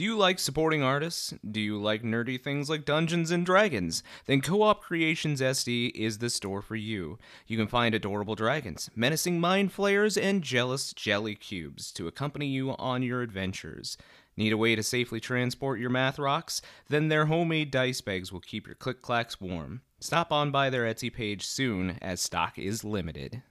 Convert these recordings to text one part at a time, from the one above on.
Do you like supporting artists? Do you like nerdy things like Dungeons and Dragons? Then Co op Creations SD is the store for you. You can find adorable dragons, menacing mind flayers, and jealous jelly cubes to accompany you on your adventures. Need a way to safely transport your math rocks? Then their homemade dice bags will keep your click clacks warm. Stop on by their Etsy page soon, as stock is limited.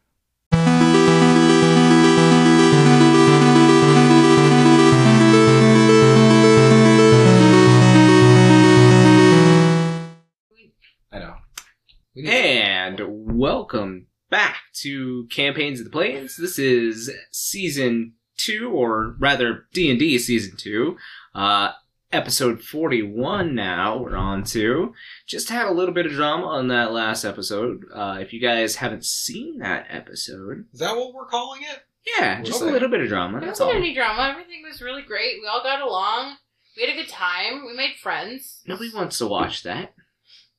And welcome back to Campaigns of the Plains. This is season two, or rather D and D season two, uh, episode forty-one. Now we're on to. Just had a little bit of drama on that last episode. Uh, if you guys haven't seen that episode, Is that what we're calling it? yeah, just a little bit of drama. There That's wasn't all. any drama. Everything was really great. We all got along. We had a good time. We made friends. Nobody wants to watch that.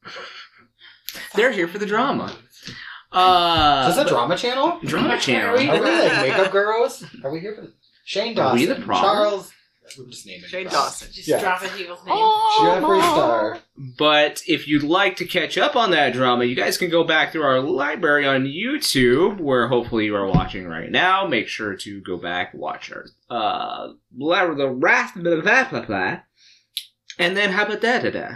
They're here for the drama. Uh, Is this a drama channel? drama channel. Are we- Are we like makeup girls? Are we here for Shane Are Dawson? we the problem? Charles. We're just naming Shane names. Dawson. Just Yeah. dropping people's names. Jeffree Star. But if you'd like to catch up on that drama, you guys can go back through our library on YouTube, where hopefully you are watching right now. Make sure to go back, watch our uh, blah, the wrath, blah, blah, blah, blah. and then how about that? da, da?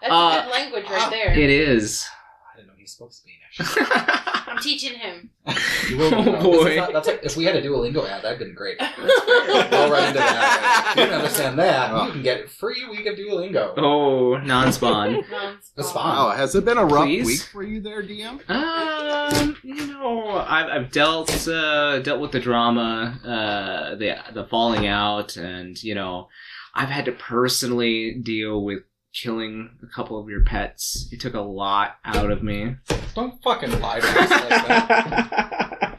That's Uh, good language right there. It is. I didn't know he spoke Spanish. I'm teaching him. You will Oh, know. This is boy. not- that's like if we had a Duolingo ad, that'd been great. Go right into that. If you don't understand that, you can get a free week of Duolingo. oh, non-spawn. The spawn. Oh, has it been a rough Please? week for you there, DM? Um, you know, I've, I've dealt uh, dealt with the drama, uh, the the falling out, and you know, I've had to personally deal with killing a couple of your pets. It took a lot out of me. Don't fucking lie to us like that.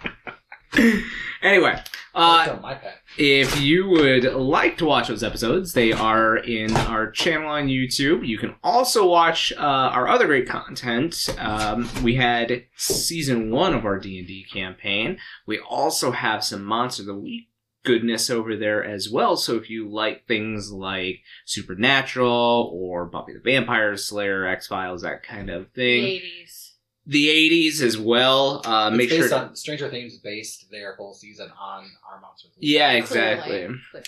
anyway, uh, Don't my pet. if you would like to watch those episodes, they are in our channel on YouTube. You can also watch uh, our other great content. Um, we had season one of our D and D campaign. We also have some Monster of the Week goodness over there as well. So if you like things like Supernatural or Buffy the Vampire Slayer, X Files, that kind of thing, Ladies. the '80s as well. Uh, It's make sure. based To, on Stranger Things based their whole season on our monster. yeah, Clearly. exactly. Clearly.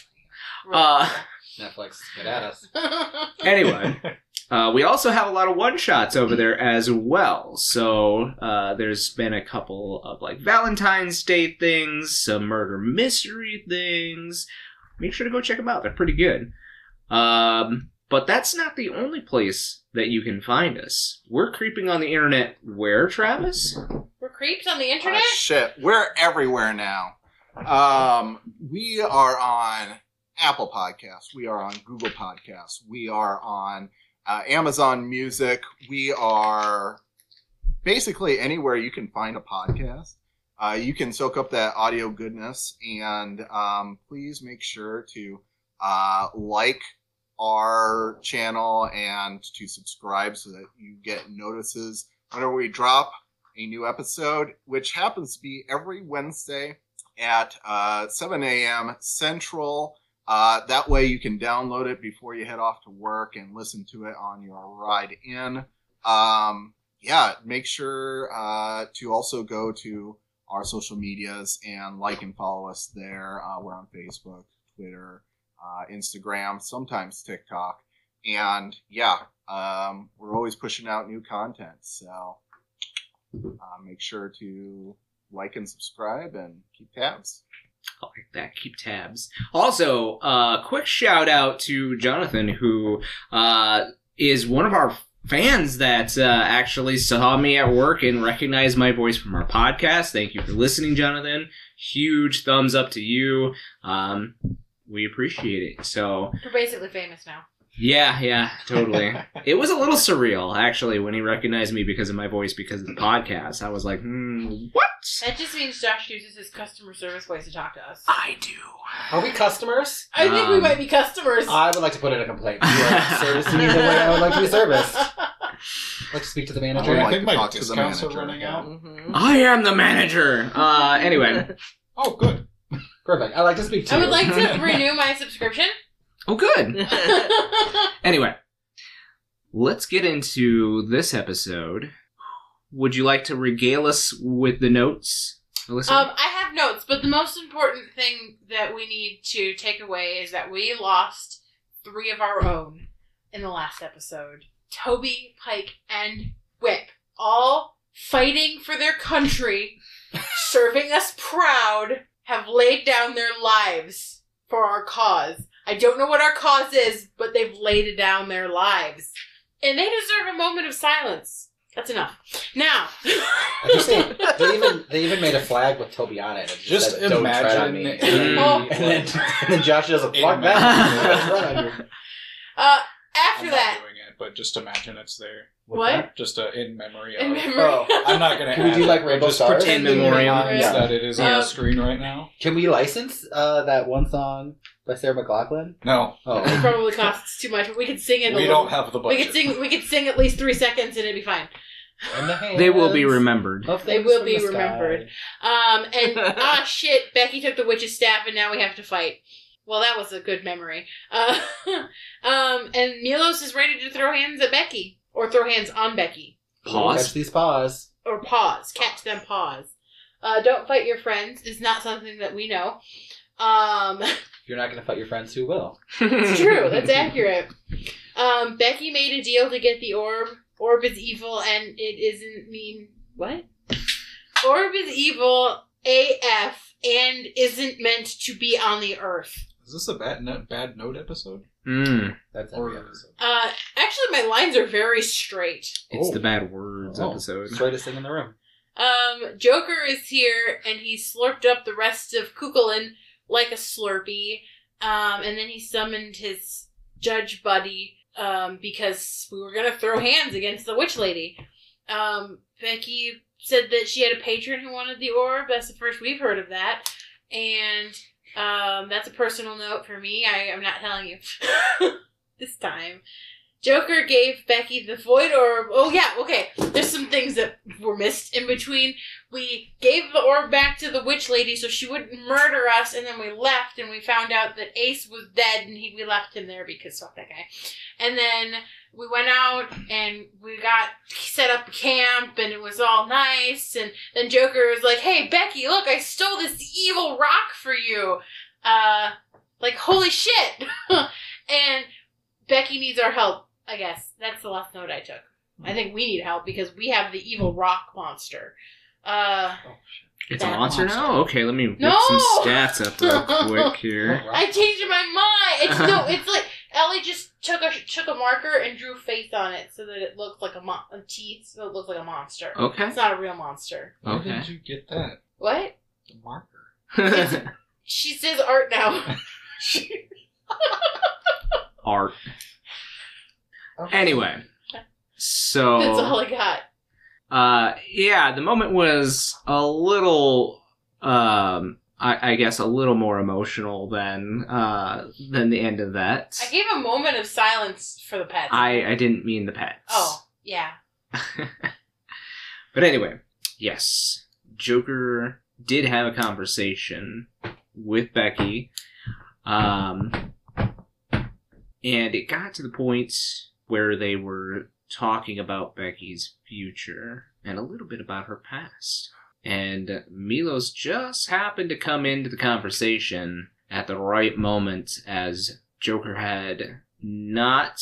Uh, Netflix, get at us. anyway. Uh, we also have a lot of one shots over there as well. So uh, there's been a couple of like Valentine's Day things, some murder mystery things. Make sure to go check them out; they're pretty good. Um, but that's not the only place that you can find us. We're creeping on the internet. Where, Travis? We're creeps on the Oh, internet? shit, we're everywhere now. Um, we are on Apple Podcasts. We are on Google Podcasts. We are on uh, Amazon Music. We are basically anywhere you can find a podcast. Uh, you can soak up that audio goodness, and um, please make sure to uh, like our channel and to subscribe so that you get notices whenever we drop a new episode, which happens to be every Wednesday at uh, 7 a.m. Central. Uh, that way you can download it before you head off to work and listen to it on your ride in. Um, yeah, make sure uh, to also go to our social medias and like and follow us there. Uh, we're on Facebook, Twitter, uh, Instagram, sometimes TikTok. And yeah, um, we're always pushing out new content. So uh, make sure to like and subscribe and keep tabs. Like that. Keep tabs. Also, uh, quick shout out to Jonathan, who uh, is one of our fans that uh, actually saw me at work and recognized my voice from our podcast. Thank you for listening, Jonathan. Huge thumbs up to you. Um, we appreciate it. So, We're basically famous now. Yeah, yeah, totally. it was a little surreal, actually, when he recognized me because of my voice, because of the podcast. I was like, hmm, what? That just means Josh uses his customer service voice to talk to us. I do. Are we customers? I think we Um, might be customers. I would like to put in a complaint. You are servicing me the way I would like to be serviced. I'd like to speak to the manager. would I like think my talk discounts are running out. Mm-hmm. I am the manager. Uh, anyway. Oh, good. Perfect. I'd like to speak to I you. would like to renew my subscription. Oh, good. Anyway, let's get into this episode. Would you like to regale us with the notes, Alysia? Um, I have notes, but the most important thing that we need to take away is that we lost three of our own in the last episode. Toby, Pike, and Whip, all fighting for their country, serving us proud, have laid down their lives for our cause. I don't know what our cause is, but they've laid down their lives. And they deserve a moment of silence. That's enough. Now, I just think they even they even made a flag with Toby on it. It Just said, "Don't tread on imagine. me." And then, and then Josh does a fuck that. Don't tread on you. uh, I'm after not that, doing it, but just imagine it's there. what? Just uh, in memory of. In memory. Oh, I'm not gonna. Can we add do it, like but Rainbow just Stars? pretend pretend in memoriam. your Yeah. that it is on Um, the screen right now. Can we license uh, that one song by Sarah McLachlan? No, Oh, It probably costs too much, but we could sing it. a we little- don't have the budget. We could sing. We could sing at least three seconds, and it'd be fine. The they will be remembered. They will be the remembered. Um, and ah shit, Becky took the witch's staff, and now we have to fight. Well, that was a good memory. Uh, um, and Milos is ready to throw hands at Becky, or throw hands on Becky, Pause. Catch these paws. or pause, catch them pause. Uh, don't fight your friends is not something that we know. Um, If you're not going to fight your friends, who will? It's true. That's accurate. Um, Becky made a deal to get the orb. Orb is evil, and it isn't mean what? Orb is evil AF and isn't meant to be on the earth. Is this a bad note, bad note episode? Mm, That's every episode. Uh, actually, my lines are very straight. it's Oh. the bad words Oh, episode. Straightest thing in the room. Um, Joker is here, and he slurped up the rest of Kukulin like a Slurpee. Um, and then he summoned his judge buddy, um, because we were gonna throw hands against the witch lady. Um, Becky said that she had a patron who wanted the orb. That's the first we've heard of that. And, um, that's a personal note for me. I, I'm not telling you this time. Joker gave Becky the void orb. Oh yeah, okay. There's some things that were missed in between. We gave the orb back to the witch lady so she wouldn't murder us, and then we left, and we found out that Ace was dead, and he, we left him there because fuck that guy. And then we went out and we got set up camp, and it was all nice. And then Joker was like, "Hey Becky, look, I stole this evil rock for you." Uh, like holy shit. and Becky needs our help. I guess that's the last note I took. I think we need help because we have the evil rock monster. Uh, It's a monster monster. now? Okay, let me whip No! some stats up real quick here. I changed my mind. It's no, it's like Ellie just took a took a marker and drew face on it so that it looked like a, mon- a teeth, so it looked like a monster. Okay. It's not a real monster. Where Okay. did you get that? What? The marker. She says art now. Art. Okay. Anyway. So that's all I got. Uh, yeah, the moment was a little, um, I, I guess a little more emotional than, uh, than the end of that. I gave a moment of silence for the pets. I, I didn't mean the pets. Oh, yeah. but anyway, yes, Joker did have a conversation with Becky, um, and it got to the point where they were talking about Becky's future and a little bit about her past. And Milos just happened to come into the conversation at the right moment as Joker had not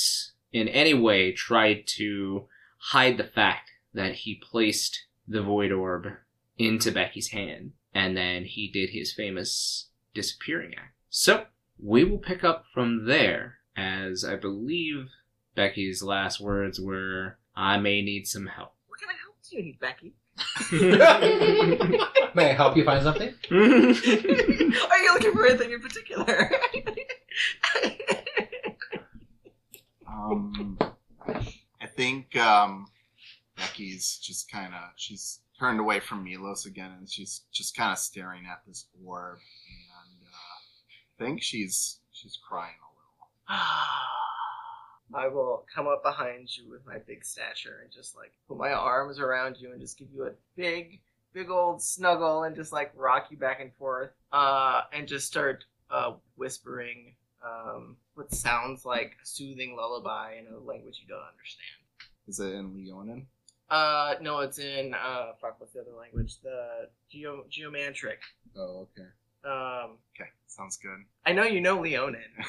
in any way tried to hide the fact that he placed the void orb into Becky's hand and then he did his famous disappearing act. So, we will pick up from there as I believe Becky's last words were I may need some help. What kind of help do you need, Becky? May I help you find something? Are you looking for anything in particular? Um, I think um, Becky's just kind of she's turned away from Milos again, and she's just kind of staring at this orb, and uh, I think she's she's crying a little. I will come up behind you with my big stature and just like put my arms around you and just give you a big, big old snuggle and just like rock you back and forth, uh, and just start uh, whispering um, what sounds like a soothing lullaby in a language you don't understand. Is it in Leonin? Uh, no, it's in uh, fuck, what's the other language? The Geo Geomantric. Oh, okay. Um, Okay, sounds good. I know you know Leonin.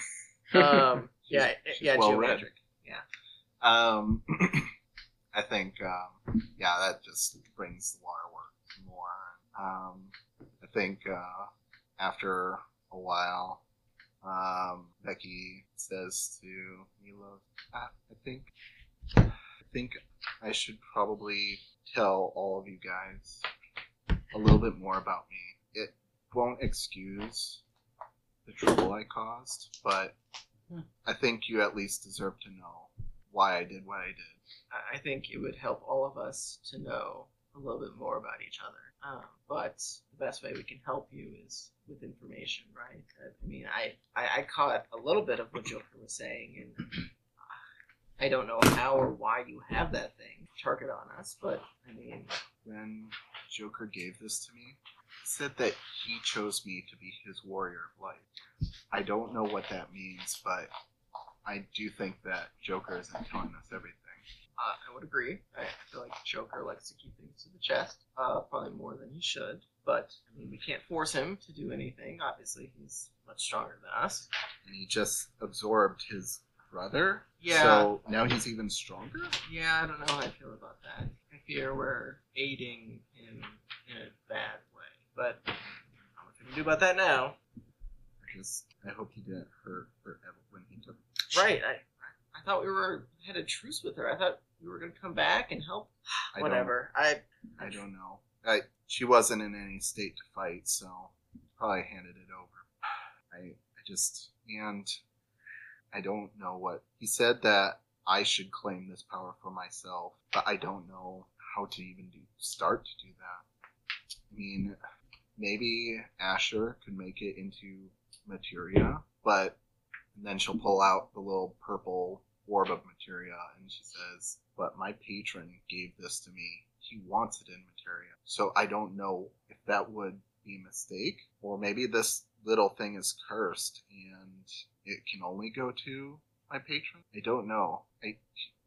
Um, yeah, She's yeah, well read. Geomantric. Um, I think, um, yeah, that just brings the waterworks more. Um, I think uh, after a while, um, Becky says to Milo, "Ah, I think, I think I should probably tell all of you guys a little bit more about me. It won't excuse the trouble I caused, but I think you at least deserve to know why I did what I did. I- think it would help all of us to know a little bit more about each other. Um, but the best way we can help you is with information, right? I mean, I, I, I caught a little bit of what Joker was saying, and I don't know how or why you have that thing target on us, but I mean, when Joker gave this to me, said that he chose me to be his warrior of light. I don't know what that means, but I do think that Joker isn't telling us everything. uh, I would agree. I, feel like Joker likes to keep things to the chest, uh, probably more than he should. But I mean, we can't force him to do anything. Obviously, he's much stronger than us. And he just absorbed his brother. Yeah. So now he's even stronger? Yeah, I don't know how I feel about that. I fear we're aiding him in a bad. But I don't know what we can do about that now. I just I hope he didn't hurt her when he took Right. I I thought we were had a truce with her. I thought we were gonna come back and help. I Whatever. I I don't know. I she wasn't in any state to fight, so probably handed it over. I I just and I don't know what he said that I should claim this power for myself, but I don't know how to even do start to do that. I mean, maybe Asher could make it into materia, but and then she'll pull out the little purple orb of materia and she says, But my patron gave this to me. He wants it in materia. So I don't know if that would be a mistake, or maybe this little thing is cursed and it can only go to my patron. I don't know. I,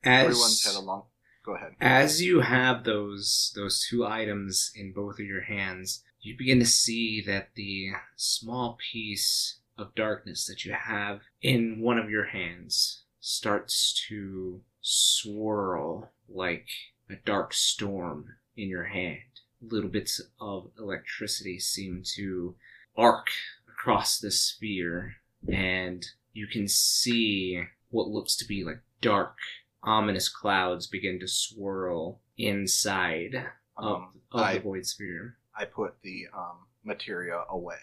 everyone's had a long. Go ahead. as you have those those two items in both of your hands, you begin to see that the small piece of darkness that you have in one of your hands starts to swirl like a dark storm in your hand. Little bits of electricity seem to arc across the sphere, and you can see what looks to be like dark, ominous clouds begin to swirl inside of, Um, of I- the void sphere. I put the um, materia away.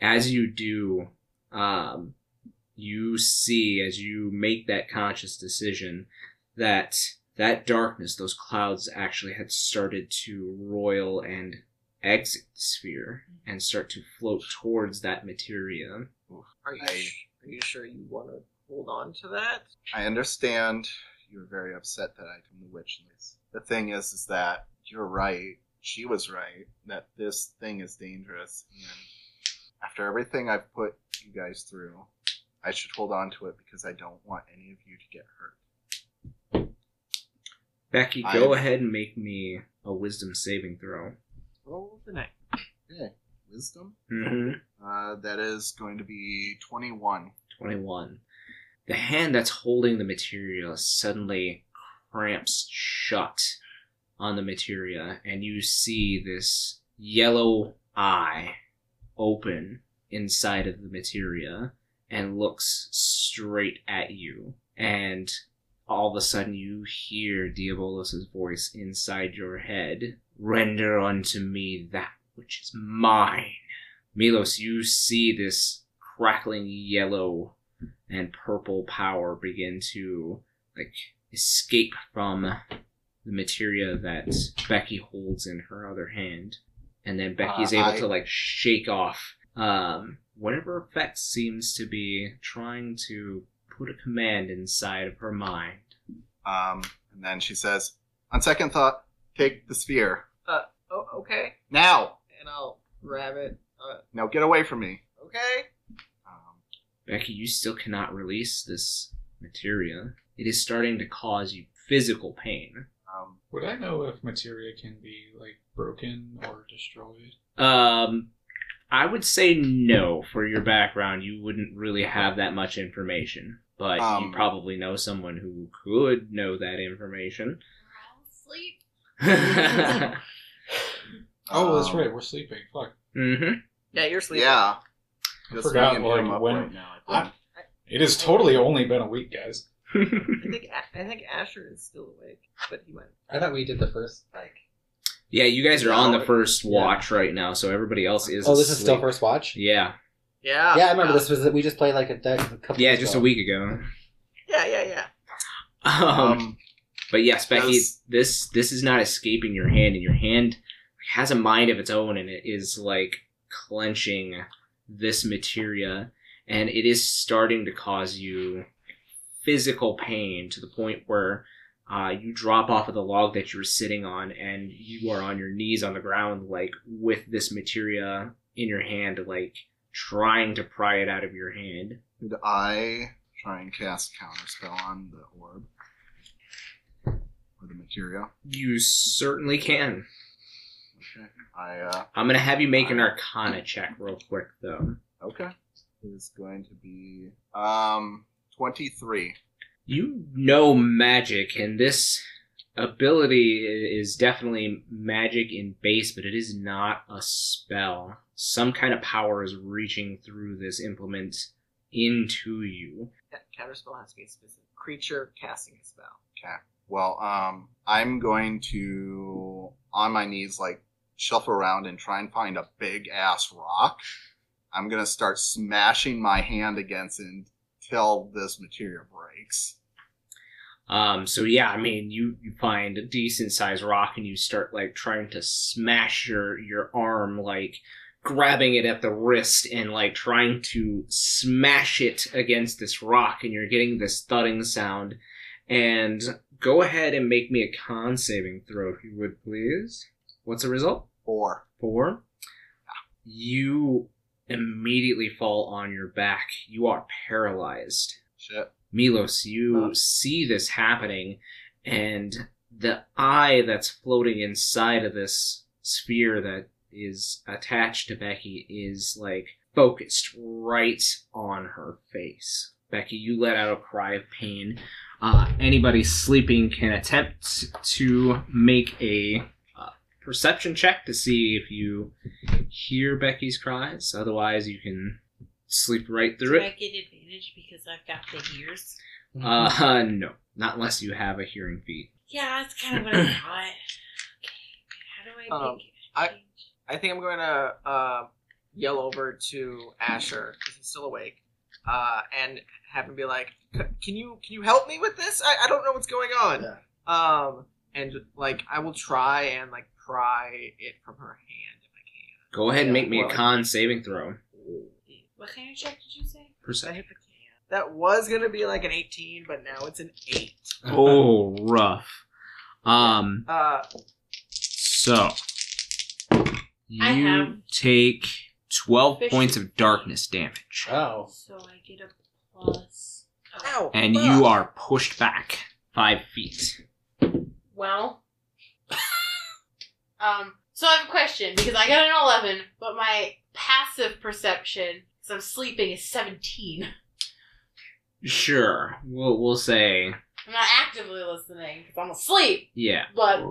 as you do, um, you see as you make that conscious decision that that darkness, those clouds, actually had started to roil and exit the sphere and start to float towards that materia. are you I- are you sure you want to hold on to that? I understand you're very upset that I told the witch this. The thing is, is that you're right. She was right that this thing is dangerous, and after everything I've put you guys through, I should hold on to it because I don't want any of you to get hurt. Becky, go I- ahead and make me a wisdom saving throw. Roll the neck. Okay, wisdom. Mm-hmm. Uh, that is going to be twenty-one. 21. The hand that's holding the materia suddenly cramps shut on the materia, and you see this yellow eye open inside of the materia and looks straight at you. And all of a sudden, you hear Diabolus' voice inside your head Render unto me that which is mine. Milos, you see this crackling yellow and purple power begin to like escape from the materia that Becky holds in her other hand, and then Becky's Uh, able I- to like shake off um, whatever effect seems to be trying to put a command inside of her mind. Um, and then she says, "On second thought, take the sphere Uh, Oh, okay. now. And I'll grab it. Uh, Now get away from me." okay. Um, Becky, you still cannot release this materia. It is starting to cause you physical pain. Would I know if materia can be like broken or destroyed? Um, I would say no. For your background, you wouldn't really have that much information, but Um, you probably know someone who could know that information. Sleep. mm-hmm. Oh, that's Um, right. We're sleeping. Fuck. Yeah, you're sleeping. yeah. I Just forgot, me and him like, when- right now. I I- It has totally only been a week, guys. I think A- I think Asher is still awake, but he went. I thought we did the first like. yeah, you guys are on the first Yeah. watch right now, so everybody else is. Oh, this is still asleep. first watch. Yeah, Yeah. Yeah, I remember this was we just played like a, de- a couple. yeah, just ago. a week ago. Yeah, yeah, yeah. Um, Um, But yes, Becky, Does- this this is not escaping your hand, and your hand has a mind of its own, and it is like clenching this materia, and it is starting to cause you physical pain to the point where uh, you drop off of the log that you were sitting on, and you are on your knees on the ground, like with this materia in your hand, like trying to pry it out of your hand. Could I try and cast counterspell on the orb or the materia? You certainly can. Okay. I uh, I'm gonna have you make an Arcana check real quick, though. okay. Is going to be um twenty three. You know magic, and this ability is definitely magic in base, but it is not a spell. Some kind of power is reaching through this implement into you. Ca- Counterspell has to be a specific creature casting a spell. Okay. Well, um, I'm going to on my knees like shuffle around and try and find a big ass rock. I'm gonna start smashing my hand against it until this materia breaks. Um, so yeah, I mean, you, you find a decent sized rock and you start like trying to smash your, your arm, like grabbing it at the wrist and like trying to smash it against this rock and you're getting this thudding sound. And go ahead and make me a con saving throw if you would please. What's the result? Four. Four. You immediately fall on your back. You are paralyzed. Shit. Milos, you Oh. see this happening, and the eye that's floating inside of this sphere that is attached to Becky is like focused right on her face. Becky, you let out a cry of pain. Uh, anybody sleeping can attempt to make a perception check to see if you hear Becky's cries. Otherwise, you can sleep right through Do it. I get advantage because I've got the ears? Uh, no, not unless you have a hearing feat. Yeah, that's kind of what I thought. Okay, how do I Um, make I- change? I think I'm going to uh, yell over to Asher because he's still awake, uh, and have him be like, "C- "Can you can you help me with this? I, I don't know what's going on." Um, and like I will try and like pry it from her hand if I can. Go ahead and make me a con saving throw. What kind of check did you say? Perception. That was gonna be like an 18, but now it's an eight. Oh, rough. Um, Uh, so I you have take twelve fish- points of darkness damage, Oh, So I get a plus. ow! and fuck. you are pushed back five feet. Well, um. So I have a question because I got an eleven, but my passive perception, because I'm sleeping, is seventeen. Sure, we'll we'll say I'm not actively listening because I'm asleep, yeah. but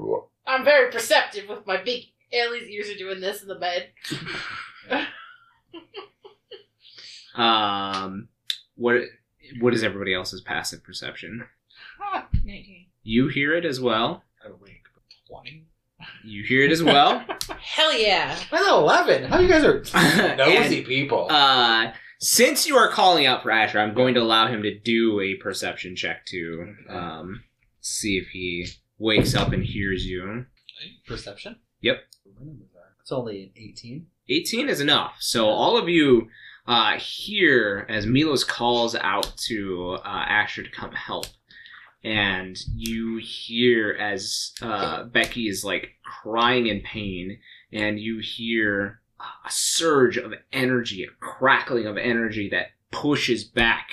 I'm very perceptive with my big. Ellie's ears are doing this in the bed. Um, what what is everybody else's passive perception? Nineteen. You hear it as well. Awake. Twenty. You hear it as well. Hell yeah! that's eleven. How you guys are nosy And, people? Uh, since you are calling out for Asher, I'm going to allow him to do a perception check to um, see if he wakes up and hears you. Perception. Yep. It's only an eighteen. 18 is enough. So all of you uh, hear as Milos calls out to uh, Asher to come help. And you hear as uh, Becky is like crying in pain, and you hear a surge of energy, a crackling of energy that pushes back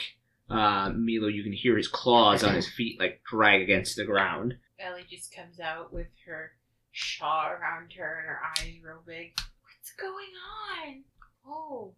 uh, Milo. You can hear his claws on his feet like drag against the ground. Ellie just comes out with her shawl around her and her eyes real big. What's going on? Oh,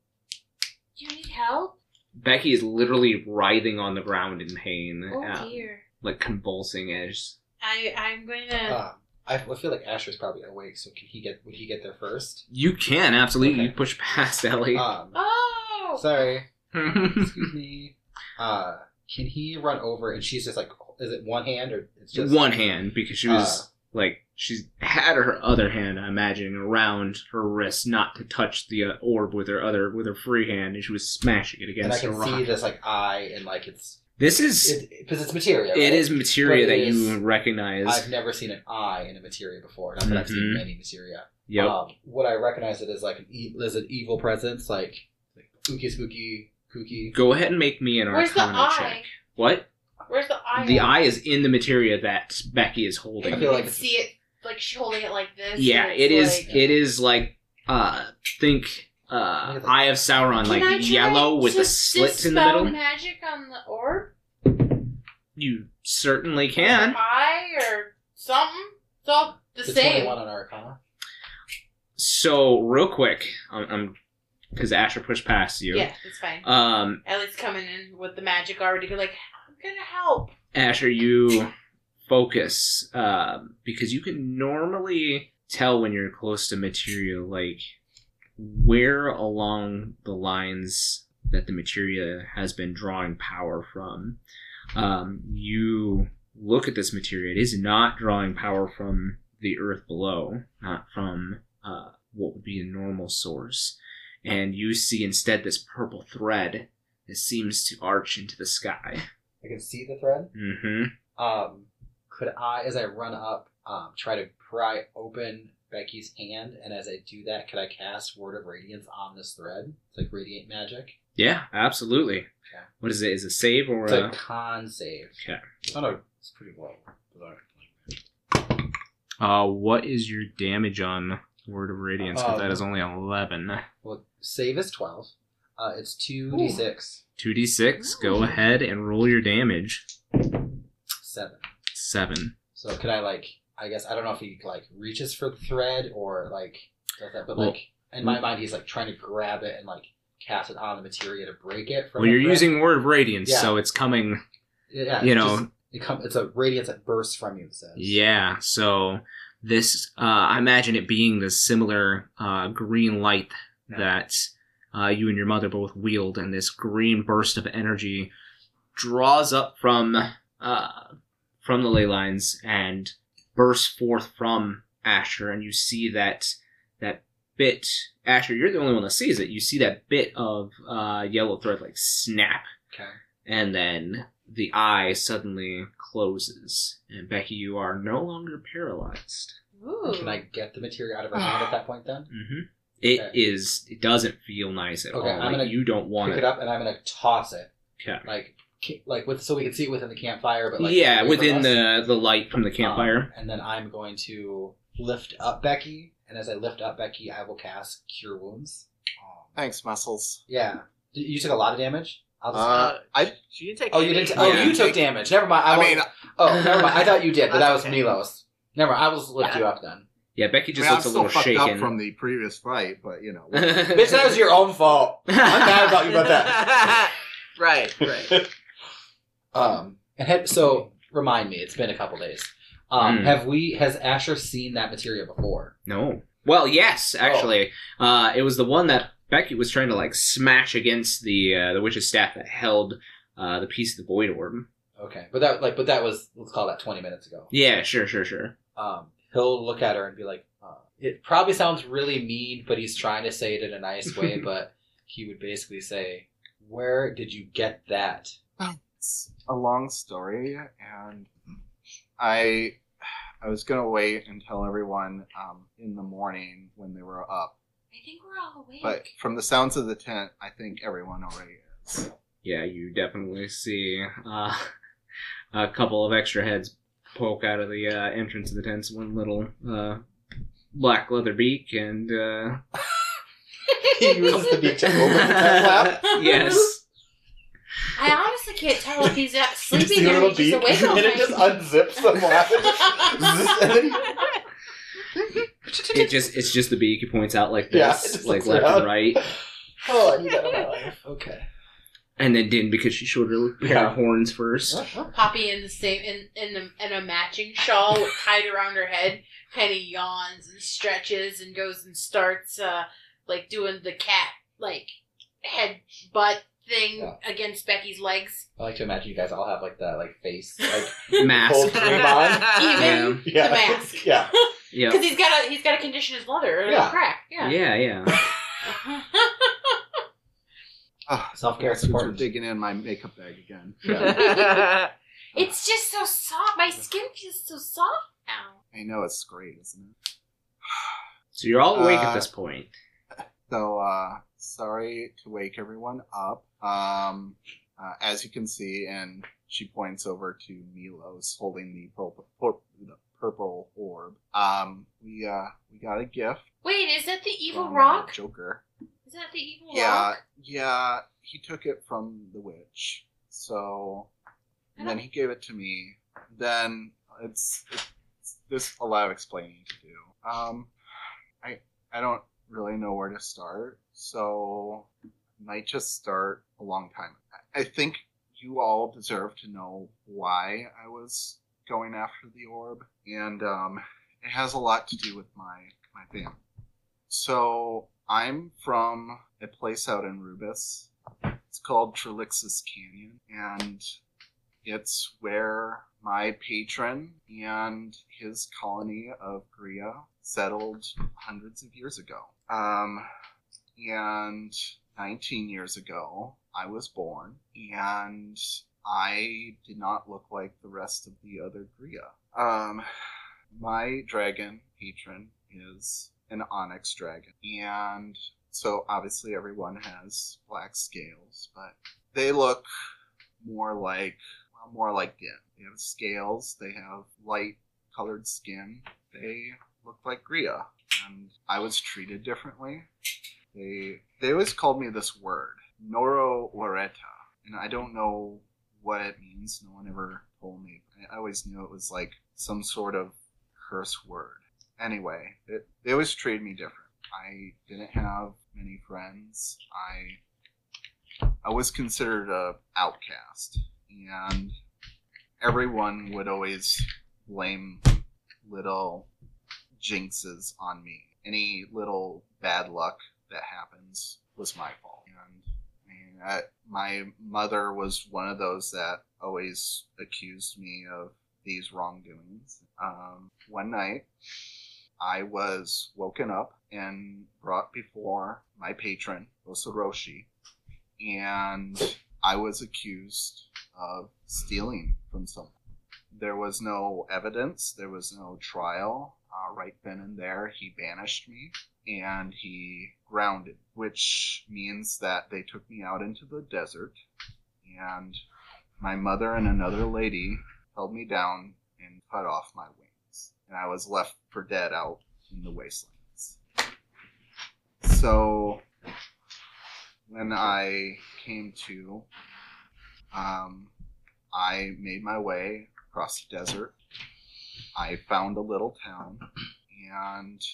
do you need help? Becky is literally writhing on the ground in pain, Oh uh, dear. Like convulsing as I I'm gonna. Um, I, I feel like Asher's probably awake, so can he get would he get there first? you can absolutely Okay. push past Ellie. Um, oh. sorry, excuse me. Uh, can he run over and she's just like, is it one hand or it's just One hand because she was Uh, like she had her other hand, I imagine, around her wrist, not to touch the uh, orb with her other with her free hand, and she was smashing it against and I against a can rock. see this like eye and like it's This is because it's materia. it right? is materia But it that you recognize. I've never seen an eye in a materia before. Not that I've seen Mhm. many materia. yep. Um, what I recognize it as like an e- is an evil presence, like, like spooky, spooky, kooky. Go ahead and make me an Where's the Arcana eye? check. What? Where's the eye? The eye is in the materia that Becky is holding. I feel can like see it like she's holding it like this. yeah, it is. Like, it is like uh think uh Look. Eye of Sauron, Can like yellow with to the slits in the middle. magic on the orb. You certainly can. Eye or something. It's all the The same. twenty-one on Arcana. So real quick, I'm because Asher pushed past you. Yeah, it's fine. Um, Ellie's coming in with the magic already. Go like, I'm gonna help. Asher, you focus um, because you can normally tell when you're close to materia, like where along the lines that the materia has been drawing power from. Um, you look at this materia; it is not drawing power from the earth below, not from uh, what would be a normal source. And you see instead this purple thread that seems to arch into the sky. I can see the thread. Mm-hmm. Um, could I, as I run up, um, try to pry open Becky's hand, and as I do that, could I cast Word of Radiance on this thread? It's like radiant magic. Yeah, absolutely. Okay. What is it? Is it save or It's a a con save. okay? Oh no, it's pretty low. Uh, what is your damage on Word of Radiance? Because that Um, is only eleven. Well, save is twelve. Uh, it's two d six, Two d six. Go ahead and roll your damage. seven. Seven. So could I like? I guess I don't know if he like reaches for the thread or like does that, but Well- like in my mind he's like trying to grab it and like cast it on the materia to break it. From Well, you're thread. using Word of Radiance, Yeah. so it's coming. yeah, you know. just- it come, it's a radiance that bursts from you. It says Yeah. So this, uh, I imagine it being the similar uh, green light that uh, you and your mother both wield, and this green burst of energy draws up from uh, from the ley lines and bursts forth from Asher, and you see that that bit. Asher, you're the only one that sees it. You see that bit of uh, yellow thread like snap Okay. and then the eye suddenly closes. And Becky, you are no longer paralyzed. Ooh. Can I get the materia out of her hand at that point then? Mm-hmm. It Okay. is. It doesn't feel nice at Okay, all. I'm Like, gonna you don't want to Pick it. it up and I'm gonna toss it Okay. like ki- like with so we can see it within the campfire, but like yeah, within the the light from the Um, campfire. and then I'm going to lift up Becky, and as I lift up Becky, I will cast Cure Wounds. Um, Thanks, muscles. yeah, you took a lot of damage. I'll just, Uh, I She didn't take. oh, you didn't. T- oh, Yeah. you took damage. Never mind. I, I mean, oh, never mind. I thought you did, but that was okay. Milos. Never mind. I will just lift you up then. yeah, Becky I just mean, I'm looks a little fucked shaken. up from the previous fight, but you know. Bitch, that was your own fault. I'm mad about you about that. right, right. Um, and had, so remind me, it's been a couple days. Um, Hmm. have we? Has Asher seen that materia before? no. Well, yes, Oh. actually, uh, it was the one that Becky was trying to like smash against the uh, the witch's staff that held uh, the piece of the void orb. Okay, but that like, but that was let's call that twenty minutes ago. Yeah, sure, sure, sure. um, he'll look at her and be like, uh, "It probably sounds really mean, but he's trying to say it in a nice way." but he would basically say, "Where did you get that?" It's a long story, and I I was gonna wait and tell everyone um, in the morning when they were up. I think we're all awake. But from the sounds of the tent, I think everyone already is. yeah, you definitely see uh, a couple of extra heads poke out of the uh, entrance of the tents. One little uh, black leather beak, and uh, he uses the beak to open the tent flap. yes, I honestly can't tell if he's You see sleeping or he's just beak, awake all and it just unzips the flash. and It just it's just the beak. He points out like Yeah, this, it just like looks left around. and right, oh, I need that in my life. Okay. and then Din because she showed her pair Yeah. of horns first. Poppy in the same in in, the, in a matching shawl tied around her head, kind of yawns and stretches and goes and starts uh like doing the cat like head butt thing Yeah. against Becky's legs. I like to imagine you guys all have like that like face like Mask. cold cream on. Even Yeah. the mask. Yeah. Yep. Because he's got to he's got to condition his leather or Yeah. crack. Yeah. Yeah, yeah. Oh, Self care is important. digging in my makeup bag again. it's just so soft. My skin feels so soft now. I know it's great, isn't it? So you're all awake Uh, at this point. So, uh, sorry to wake everyone up. Um, uh, as you can see, and she points over to Milos holding the purple, pur- the purple orb. Um, we, uh, we got a gift. Wait, is that the evil from, uh, rock? Joker. Is that the evil Yeah, rock? yeah, yeah, he took it from the witch. So, and then he gave it to me. Then it's, it's there's a lot of explaining to do. Um, I I don't really know to start, so I might just start a long time. I I think you all deserve to know why I was going after the orb, and um, it has a lot to do with my my family. So I'm from a place out in Rubis. It's called Trelixis Canyon, and it's where my patron and his colony of Gria settled hundreds of years ago. Um, and 19 years ago, I was born, and I did not look like the rest of the other Gria. Um, my dragon patron is an onyx dragon, and so obviously everyone has black scales, but they look more like well, more like Din. They have scales. They have light colored skin. They look like Gria, and I was treated differently. They they always called me this word, Noro Loretta, and I don't know what it means. No one ever told me. I always knew it was like some sort of curse word. Anyway, it, they always treated me different. I didn't have many friends. I I was considered a outcast, and everyone would always blame little jinxes on me. Any little bad luck that happens was my fault. And I mean, I, my mother was one of those that always accused me of these wrongdoings. Um, one night, I was woken up and brought before my patron, Osoroshi, and I was accused of stealing from someone. There was no evidence, there was no trial. Uh, right then and there, he banished me and he grounded, which means that they took me out into the desert and my mother and another lady held me down and cut off my wings. And I was left for dead out in the wastelands. So when I came to, um, I made my way across the desert. I found a little town, and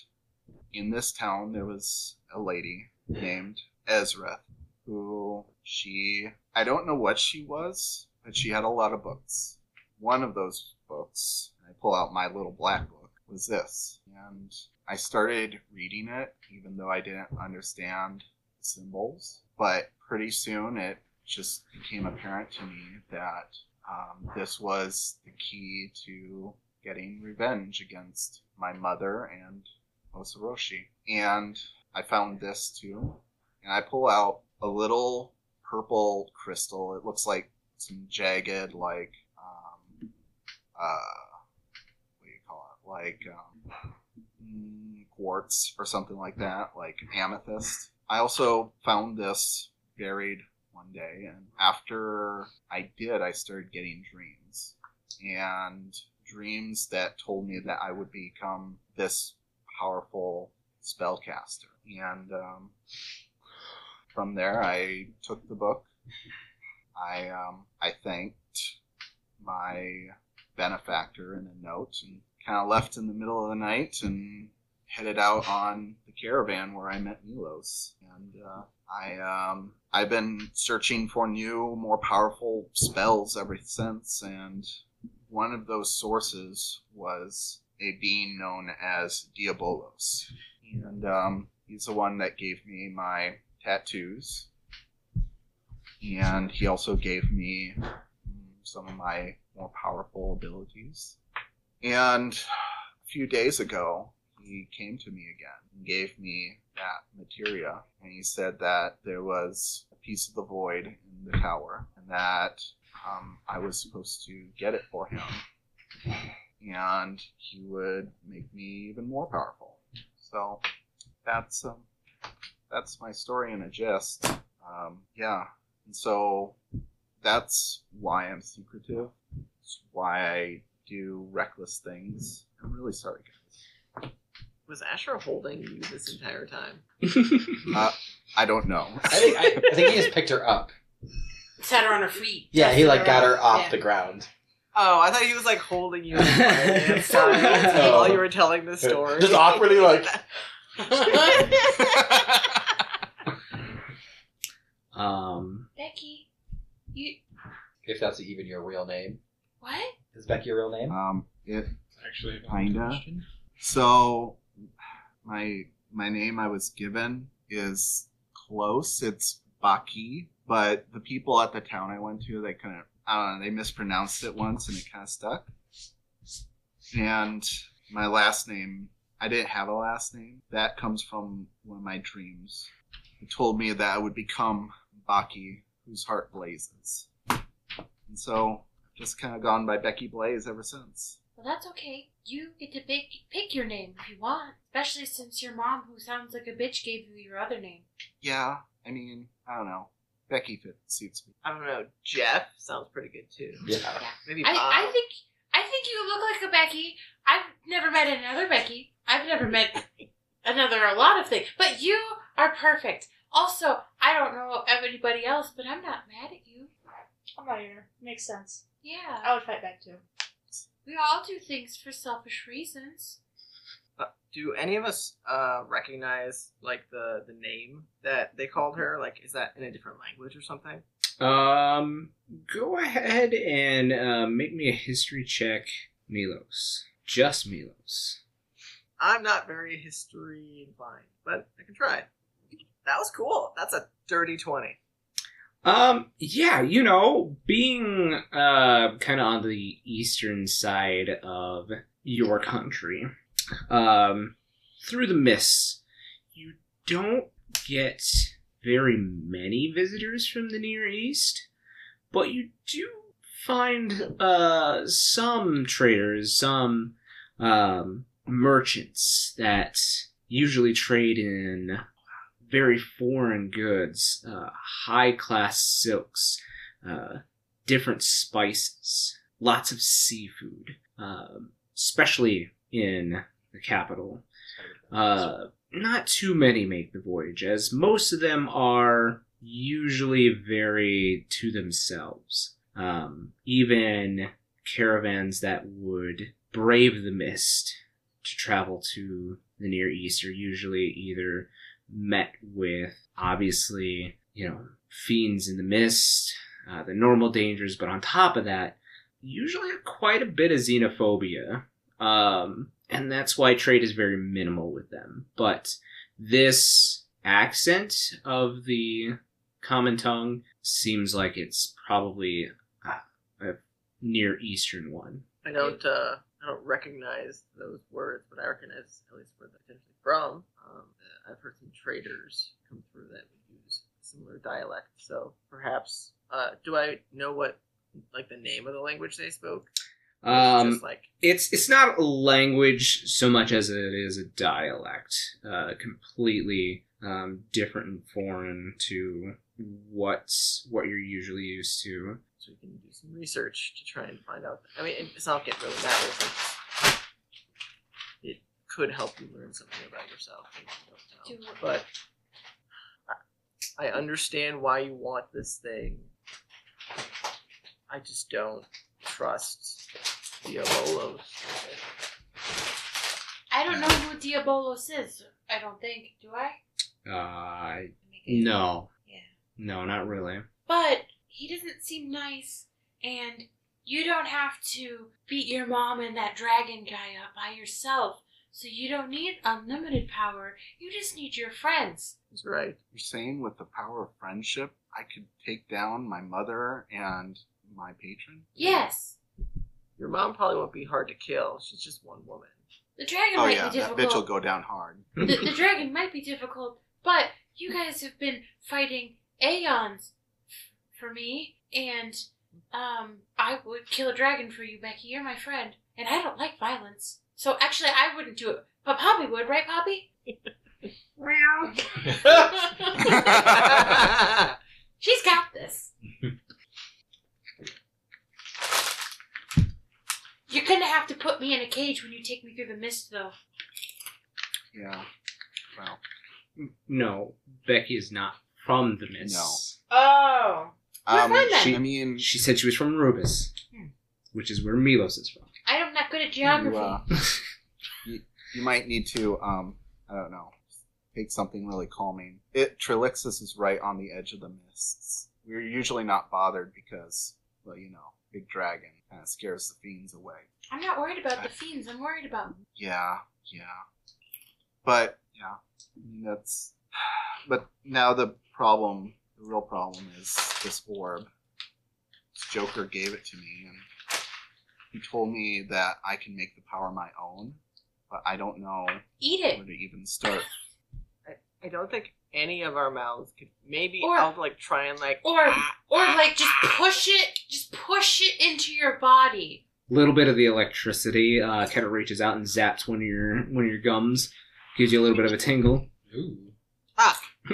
in this town there was a lady named Ezra, who she I don't know what she was, but she had a lot of books. One of those books, I pull out my little black book, was this, and I started reading it, even though I didn't understand the symbols. But pretty soon it just became apparent to me that um, this was the key to getting revenge against my mother and Osoroshi. And I found this too. And I pull out a little purple crystal. It looks like some jagged, like, um, uh, what do you call it? Like, um, mm, quartz or something like that, like amethyst. I also found this buried one day, and after I did, I started getting dreams. And dreams that told me that I would become this powerful spellcaster. And um, from there, I took the book. I um, I thanked my benefactor in a note and kind of left in the middle of the night and headed out on the caravan where I met Milos. And uh, I um, I've been searching for new, more powerful spells ever since, and one of those sources was a being known as Diabolos, and um, he's the one that gave me my tattoos, and he also gave me some of my more powerful abilities. And a few days ago, he came to me again and gave me that materia, and he said that there was a piece of the void in the tower, and that um, I was supposed to get it for him, and he would make me even more powerful. So that's um, that's my story in a gist. Um, yeah, and so that's why I'm secretive. It's why I do reckless things. I'm really sorry, guys. Was Asher holding you this entire time? Uh, I don't know. I think I, I think he just picked her up. Set her on her feet. Yeah, he like got her off Yeah. the ground. Oh, I thought he was like holding you in the fireman's time No. while you were telling the story. Just awkwardly, like- um, Becky, you If that's even your real name, what? is Becky your real name? Um, it Actually, a Kinda. question. So my my name I was given is close. It's Baki, but the people at the town I went to they couldn't. I don't know. They mispronounced it once and it kind of stuck. And my last name, I didn't have a last name. That comes from one of my dreams. It told me that I would become Baki, whose heart blazes. And so I've just kind of gone by Becky Blaize ever since. Well, that's okay. You get to pick pick your name if you want, especially since your mom, who sounds like a bitch, gave you your other name. Yeah, I mean, I don't know. Becky fit suits me. I don't know. Jeff sounds pretty good too. Yeah. Maybe Bob. I, I think I think you look like a Becky. I've never met another Becky. I've never met another a lot of things, but you are perfect. Also, I don't know of anybody else, but I'm not mad at you. I'm not either. Makes sense. Yeah, I would fight back too. we all do things for selfish reasons. Do any of us uh, recognize like the the name that they called her? Like, is that in a different language or something? um, go ahead and uh, make me a history check, Milos. Just Milos. I'm not very history inclined, but I can try. That was cool. That's a dirty twenty. Um, yeah, you know, being uh kind of on the eastern side of your country, um, through the mists, you don't get very many visitors from the Near East, but you do find uh some traders, some um merchants that usually trade in very foreign goods, uh, high class silks, uh, different spices, lots of seafood, um, especially in the capital. Uh, not too many make the voyage, as most of them are usually very to themselves. Um, even caravans that would brave the mist to travel to the Near East are usually either met with obviously you know fiends in the mist uh, the normal dangers but on top of that usually quite a bit of xenophobia um, and that's why trade is very minimal with them but this accent of the common tongue seems like it's probably a near eastern one I don't uh, I don't recognize those words, but I recognize at least where they're potentially from. Um, uh, I've heard some traders come through that use similar dialect. So perhaps uh, do I know what like the name of the language they spoke? Or is it um, just like it's it's not a language so much as it is a dialect, uh, completely um, different and foreign to what's what you're usually used to. so you can do some research to try and find out. I mean, it's not like it really matters. It's, it could help you learn something about yourself. you don't know. But I, I understand why you want this thing. I just don't trust Diabolos. I don't know who Diabolos is. I don't think. Do I? Uh, no. Yeah. No, not really. But he doesn't seem nice, and you don't have to beat your mom and that dragon guy up by yourself. So you don't need unlimited power. You just need your friends. He's right. You're saying with the power of friendship, I could take down my mother and my patron? Yes. Your mom probably won't be hard to kill. She's just one woman. The dragon Oh might yeah, be that difficult. bitch will go down hard. the, the dragon might be difficult, but you guys have been fighting aeons f- for me, and um, I would kill a dragon for you, Becky. You're my friend, and I don't like violence. So actually, I wouldn't do it, but Poppy would, right, Poppy? She's got this. You're gonna have to put me in a cage when you take me through the mist, though. Yeah. Well, No, Becky is not from the Mist. No. Oh. Where's um, mine then? she, I mean, She said she was from Rubus, Hmm. which is where Milos is from. I'm not good at you, geography. uh, you, you might need to, um, I don't know, take something really calming. It Trilixis is right on the edge of the mists. We're usually not bothered because, well, you know, big dragon kind of scares the fiends away. I'm not worried about the fiends. I'm worried about. Yeah, yeah. But yeah, I mean, that's. But now the problem, the real problem, is this orb. This Joker gave it to me, and he told me that I can make the power my own, but I don't know Eat where it. to even start. I don't think any of our mouths could. Maybe Or- I'll like try and like. Or ah, or like just push it. Just push it into your body. A little bit of the electricity uh, kind of reaches out and zaps one of your one of your gums, gives you a little bit of a tingle. Ooh. ah.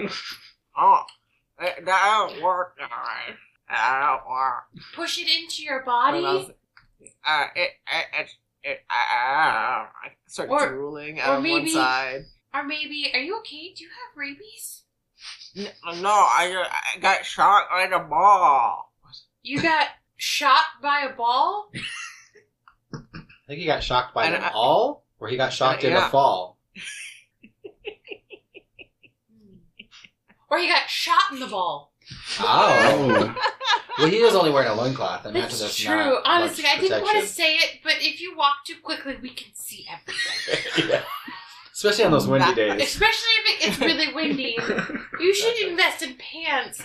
oh, that that don't work. Alright, that don't work. Push it into your body. mouth- Uh, it, it, it, it, I, I start Or- drooling or out of one maybe- side. Or maybe, are you okay? Do you have rabies? N- No, I, I got shot by the ball. You got shot by a ball? I think he got shocked by And them I- all, or he got shocked in Yeah. the fall. Or he got shot in the ball? Oh. well, he is only wearing a loincloth. I imagine That's there's true. not Honestly, much I didn't want to protection. say it, but if you walk too quickly, we can see everything. yeah. Especially on those windy days. Especially if it gets really windy. You should invest in pants.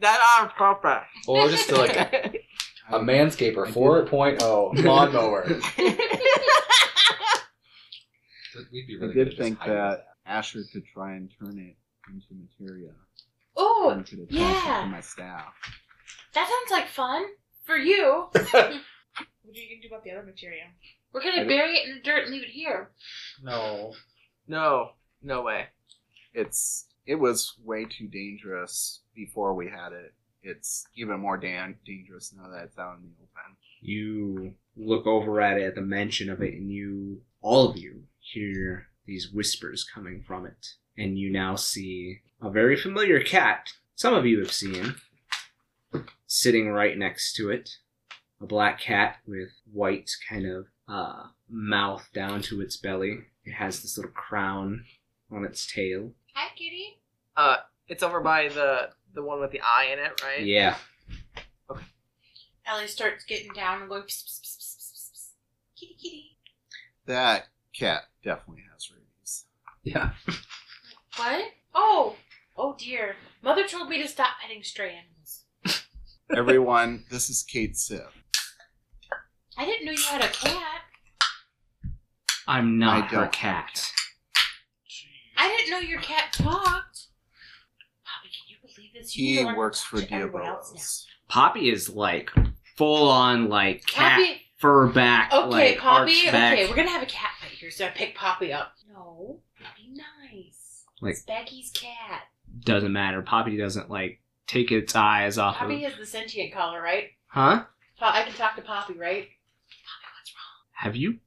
That on purpose. Or just to like a Manscaper 4.0 lawnmower. We'd be I did good think just that Asher could try and turn it into materia. Oh, and could yeah. it to my staff. that sounds like fun for you. What are you gonna do about the other material? We're gonna don't- bury it in the dirt and leave it here. No. No, no way. It's it was way too dangerous before we had it. It's even more dan- dangerous now that it's out in the open. You look over at it at the mention of it, and you, all of you, hear these whispers coming from it. And you now see a very familiar cat, some of you have seen, sitting right next to it. A black cat with white kind of uh, mouth down to its belly. It has this little crown on its tail. Hi, kitty. Uh, it's over by the the one with the eye in it, right? Yeah. Okay. Ellie starts getting down and going. Pss, pss, pss, pss, pss, pss. Kitty, kitty. That cat definitely has rabies. Yeah. What? Oh, oh dear. Mother told me to stop petting stray animals. Everyone, this is Cait Sith. I didn't know you had a cat. I'm I not her don't. cat. I didn't know your cat talked. Poppy, can you believe this? You need He to learn to works talk for to everyone else now. Diabolos. Poppy is like full on like cat Poppy, fur back. okay, like, Poppy. arched back. Okay, we're gonna have a cat fight here, so I pick Poppy up. No, it'd be nice. Like- it's Becky's cat. Doesn't matter. Poppy doesn't like take its eyes off Poppy of. has the sentient collar, right? Huh? Po- I can talk to Poppy, right? Poppy, what's wrong? Have you?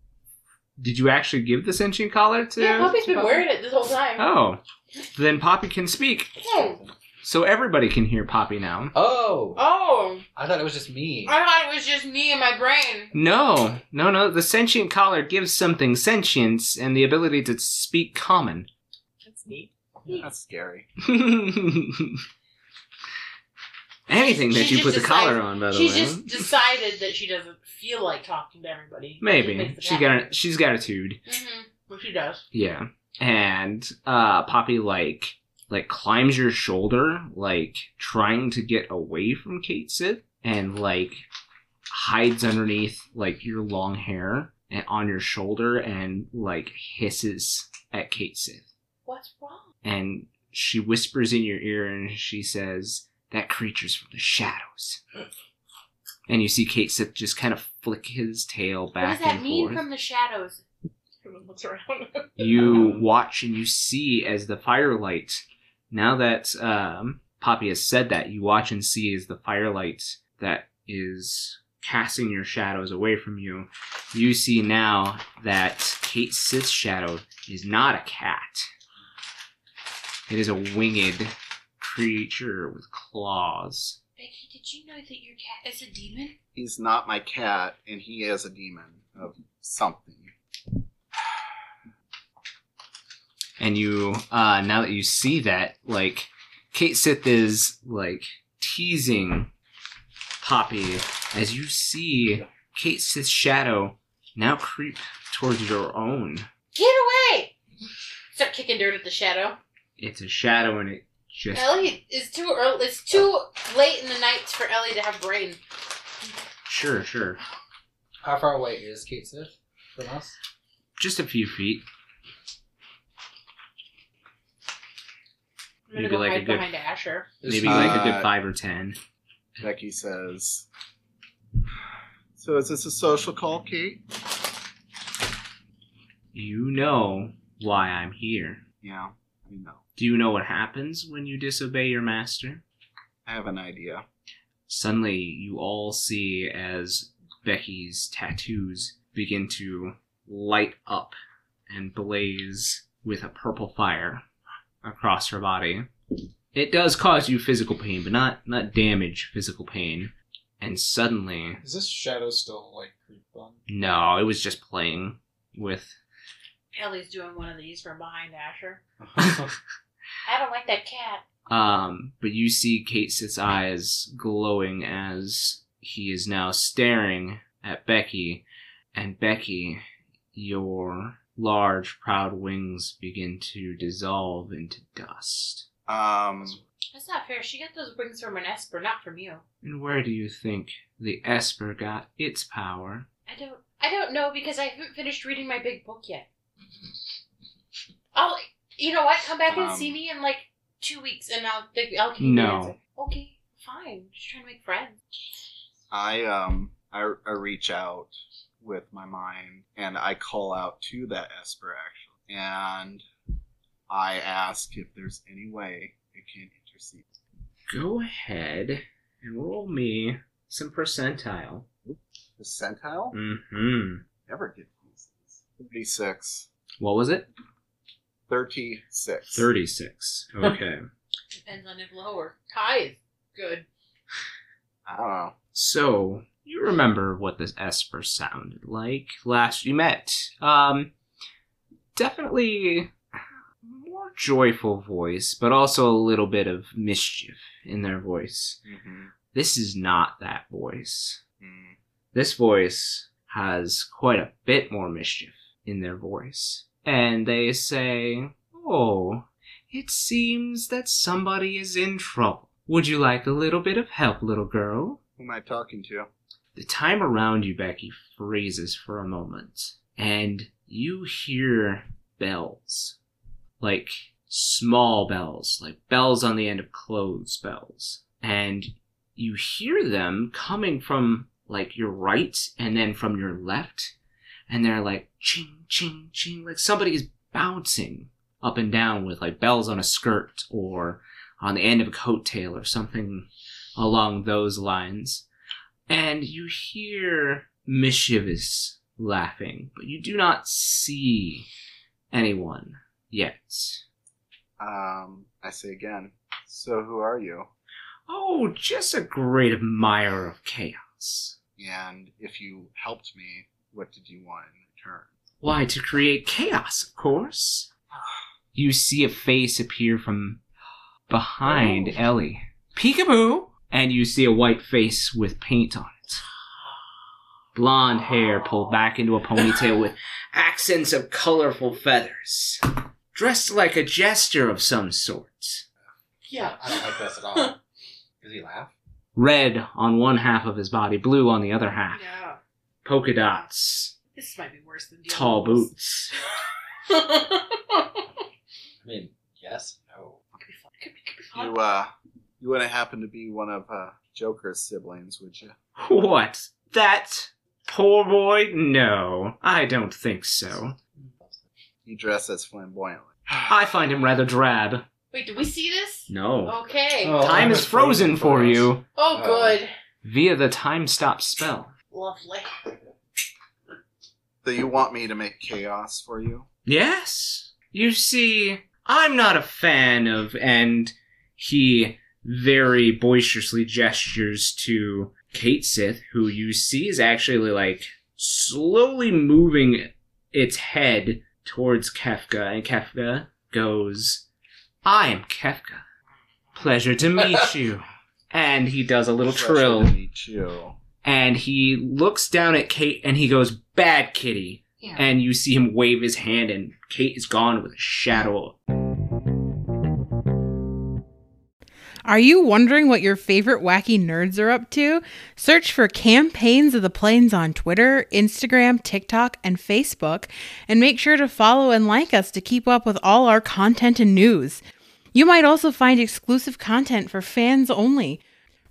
Did you actually give the sentient collar to? Yeah, Poppy's to been wearing it this whole time. Oh, then Poppy can speak. Hey, So everybody can hear Poppy now. Oh, Oh, I thought it was just me. I thought it was just me and my brain. No, no, no. The sentient collar gives something sentience and the ability to speak common. That's neat. That's scary. Anything that She you put the decided- collar on, by the She's way. just decided that she doesn't feel like talking to everybody. Maybe she got she's got a tude. Mm-hmm. Well, she does. Yeah, and uh, Poppy like like climbs your shoulder, like trying to get away from Cait Sith, and like hides underneath like your long hair and on your shoulder, and like hisses at Cait Sith. What's wrong? and she whispers in your ear and she says, That creature's from the shadows. And you see Cait Sith just kind of flick his tail back. What does that and mean forth. from the shadows? Everyone looks around. you watch and you see as the firelight, now that um, Poppy has said that, you watch and see as the firelight that is casting your shadows away from you, you see now that Cait Sith's shadow is not a cat. It is a winged creature with claws. Becky, did you know that your cat is a demon? He's not my cat, and he is a demon of something. and you uh now that you see that like cait sith is like teasing poppy as you see cait sith's shadow now creep towards your own Get away! Start kicking dirt at the shadow. it's a shadow and it just Ellie is too early. It's too late in the night for Ellie to have brain. sure sure How far away is Cait Sith from us? just a few feet I'm gonna Maybe go like a hide good- behind Asher. maybe Uh, like a good five or ten Becky says, So is this a social call, Cait? you know why i'm here Yeah, Do you know what happens when you disobey your master I have an idea. Suddenly, you all see as Becky's tattoos begin to light up and blaze with a purple fire across her body. It does cause you physical pain, but not not damage physical pain. And suddenly, Is this shadow still like creeped on? no, it was just playing with. Ellie's doing one of these from behind Asher. I don't like that cat. Um, but you see Cait Sith's eyes glowing as he is now staring at Becky, and Becky, your large, proud wings begin to dissolve into dust. Um, That's not fair. She got those wings from an Esper, not from you. And where do you think the Esper got its power? I don't. I don't know because I haven't finished reading my big book yet. I'll, you know what? Come back and um, see me in like two weeks, and I'll I'll give you the No. answer. Okay, fine. Just trying to make friends. I um I, I reach out with my mind and I call out to that Esper actually, and I ask if there's any way it can intercede. Go ahead and roll me some percentile. Percentile? Mm-hmm. Never did 36. What was it? 36. 36. Okay. Depends on if lower. Tie is good. I don't know. So, you remember what this Esper sounded like last you met. Um, definitely more joyful voice, but also a little bit of mischief in their voice. Mm-hmm. This is not that voice. Mm. This voice has quite a bit more mischief in their voice. And they say, Oh, it seems that somebody is in trouble. Would you like a little bit of help, little girl? Who am I talking to? The time around you, Becky, freezes for a moment, and you hear bells. Like small bells, like bells on the end of clothes bells. And you hear them coming from like your right and then from your left, and they're like ching, ching, ching, like somebody is bouncing up and down with like bells on a skirt or on the end of a coattail or something along those lines and you hear mischievous laughing, but you do not see anyone yet. Um, I say again, So who are you? Oh, just a great admirer of chaos. And if you helped me, what did you want in return? Why, to create chaos, of course. You see a face appear from behind oh. Ellie. Peekaboo! And you see a white face with paint on it. Blonde hair pulled back into a ponytail with accents of colorful feathers. Dressed like a jester of some sort. Yeah, I don't like this at all. Does he laugh? Red on one half of his body, blue on the other half. Yeah. Polka dots. This might be worse than Tall Diablos. boots. I mean, yes, no. Could be fun. Could be, could be fun. You uh, you wouldn't happen to be one of uh, Joker's siblings, would you? What? That poor boy? No, I don't think so. You dress as flamboyantly. I find him rather drab. Wait, did we see this? No. Okay. Oh. Time is frozen for you Oh, Oh. good. via the time stop spell. Lovely. So you want me to make chaos for you? Yes. You see, I'm not a fan of, and he very boisterously gestures to Cait Sith, who you see is actually like slowly moving its head towards Kefka, and Kefka goes, I am Kefka. Pleasure to meet you. And he does a little Pleasure trill. to meet you. And he looks down at Cait and he goes, "Bad kitty." Yeah. And you see him wave his hand, and Cait is gone with a shadow. Are you wondering what your favorite wacky nerds are up to? Search for Campaigns of the Plains on Twitter, Instagram, TikTok, and Facebook, and make sure to follow and like us to keep up with all our content and news. You might also find exclusive content for fans only.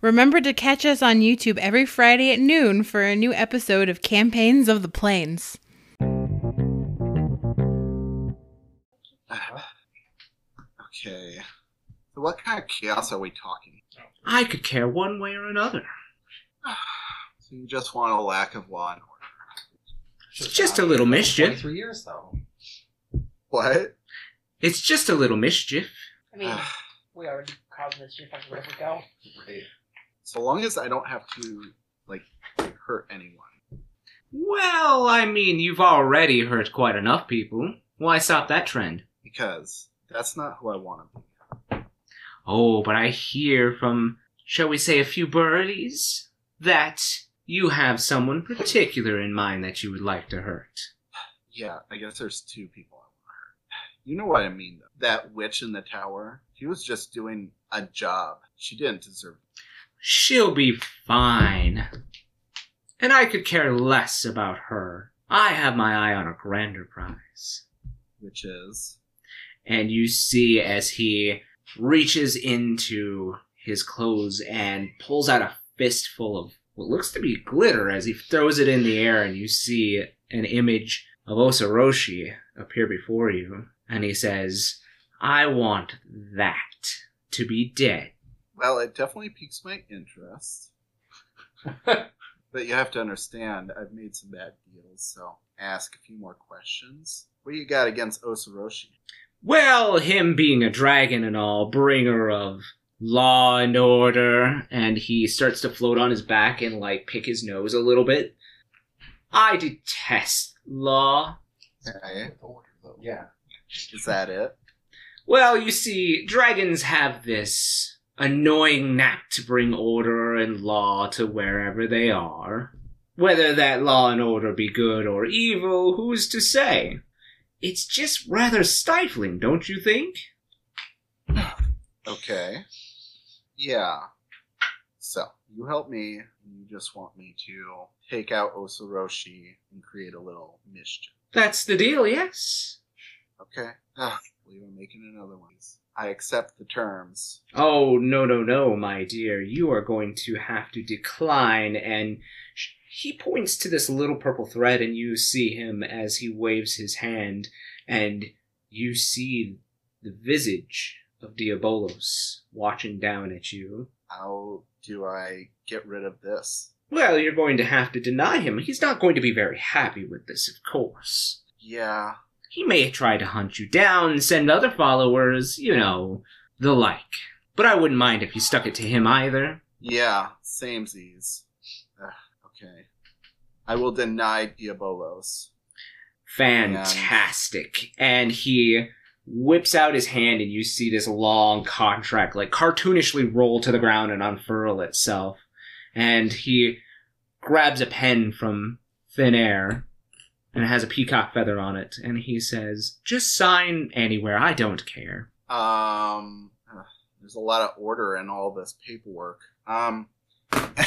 Remember to catch us on YouTube every Friday at noon for a new episode of Campaigns of the Plains. Okay. So what kind of chaos are we talking? I could care one way or another. So you just want a lack of law and order? It's just a little mischief. Three years though. What? It's just a little mischief. I mean, we already caused mischief everywhere we go. Right. So long as I don't have to like hurt anyone. Well, I mean, you've already hurt quite enough people. Why stop that trend? Because that's not who I want to be. Oh, but I hear from, shall we say, a few birdies that you have someone particular in mind that you would like to hurt. Yeah, I guess there's two people I want to hurt. You know what I mean, though. That witch in the tower, she was just doing a job. She didn't deserve She'll be fine. And I could care less about her. I have my eye on a grander prize. which is. And you see as he reaches into his clothes and pulls out a fistful of what looks to be glitter as he throws it in the air, and you see an image of Osoroshi appear before you. And he says, I want that to be dead. Well, it definitely piques my interest. but you have to understand, I've made some bad deals, so ask a few more questions. What do you got against Osoroshi? Well, him being a dragon and all, bringer of law and order, and he starts to float on his back and like pick his nose a little bit. I detest law. Okay. Yeah. Is that it? Well, you see, dragons have this annoying knack to bring order and law to wherever they are. Whether that law and order be good or evil, who's to say? It's just rather stifling, don't you think? Okay. Yeah. So, you help me, and you just want me to take out Osoroshi and create a little mischief. That's the deal, yes? Okay. Ah, believe I'm making another one. I accept the terms. Oh, no, no, no, my dear. You are going to have to decline. And sh- he points to this little purple thread, and you see him as he waves his hand, and you see the visage of Diabolos watching down at you. How do I get rid of this? Well, you're going to have to deny him. He's not going to be very happy with this, of course. Yeah. He may try to hunt you down, send other followers, you know, the like. but I wouldn't mind if you stuck it to him either. Yeah, samesies. Ugh, okay. I will deny Diabolos. Fantastic. And he whips out his hand, and you see this long contract, like cartoonishly roll to the ground and unfurl itself. And he grabs a pen from thin air, and it has a peacock feather on it, and he says, Just sign anywhere, I don't care. Um, there's a lot of order in all this paperwork. Um, uh,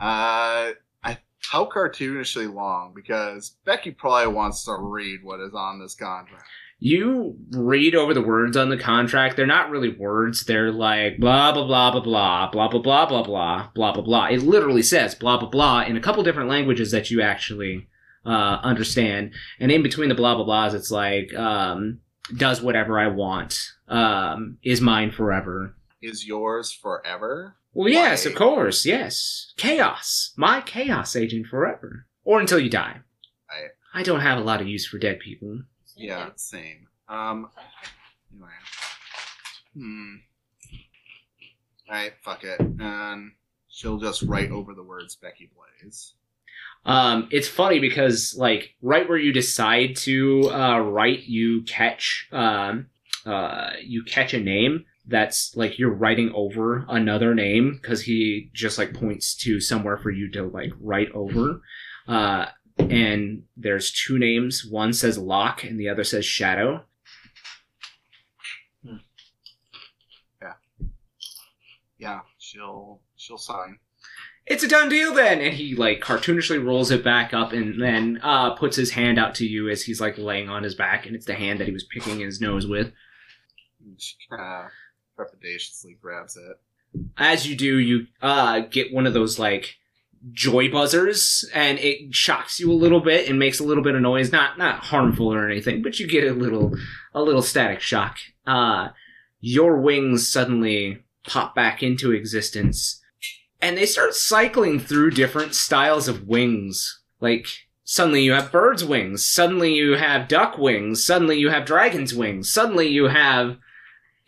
I, how cartoonishly long? Because Becky probably wants to read what is on this contract. You read over the words on the contract. They're not really words. They're like blah blah blah blah blah blah blah blah blah blah blah blah blah. It literally says blah blah blah in a couple different languages that you actually uh, understand. And in between the blah blah blahs, it's like um, does whatever I want. Um, is mine forever. Is yours forever? Well, yes, of course, yes. Chaos, my chaos agent forever, or until you die. Right. I don't have a lot of use for dead people. Yeah, same. Um, anyway. Hmm. Alright, fuck it. And she'll just write over the words Becky Blaize. Um, it's funny because like right where you decide to uh, write, you catch um, uh, you catch a name that's like you're writing over another name because he just like points to somewhere for you to like write over. Uh, and there's two names. One says Locke, and the other says Shadow. Yeah, yeah. she'll she'll sign. It's a done deal then, and he like cartoonishly rolls it back up and then uh, puts his hand out to you as he's like laying on his back, and it's the hand that he was picking his nose with. She kind of trepidatiously grabs it. as you do, you uh, get one of those like joy buzzers, and it shocks you a little bit and makes a little bit of noise. Not not harmful or anything, but you get a little a little static shock. Uh, your wings suddenly pop back into existence, and they start cycling through different styles of wings. Like suddenly you have birds' wings, suddenly you have duck wings, suddenly you have dragon's wings, suddenly you have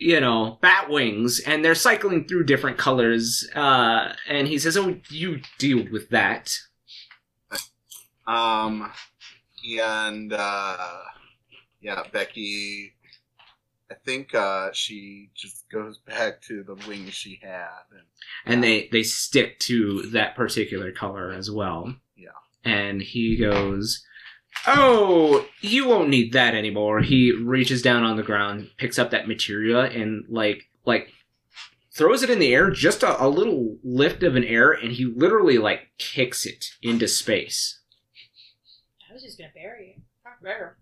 you know, bat wings, and they're cycling through different colors. Uh, and he says, "Oh, you deal with that." Um, and uh, yeah, Becky. I think uh, she just goes back to the wings she had. And, And they they stick to that particular color as well. Yeah. And he goes, "Oh, you won't need that anymore." He reaches down on the ground, picks up that materia, and like like throws it in the air, just a, a little lift of an air, and he literally like kicks it into space. I was just gonna bury it. Not better.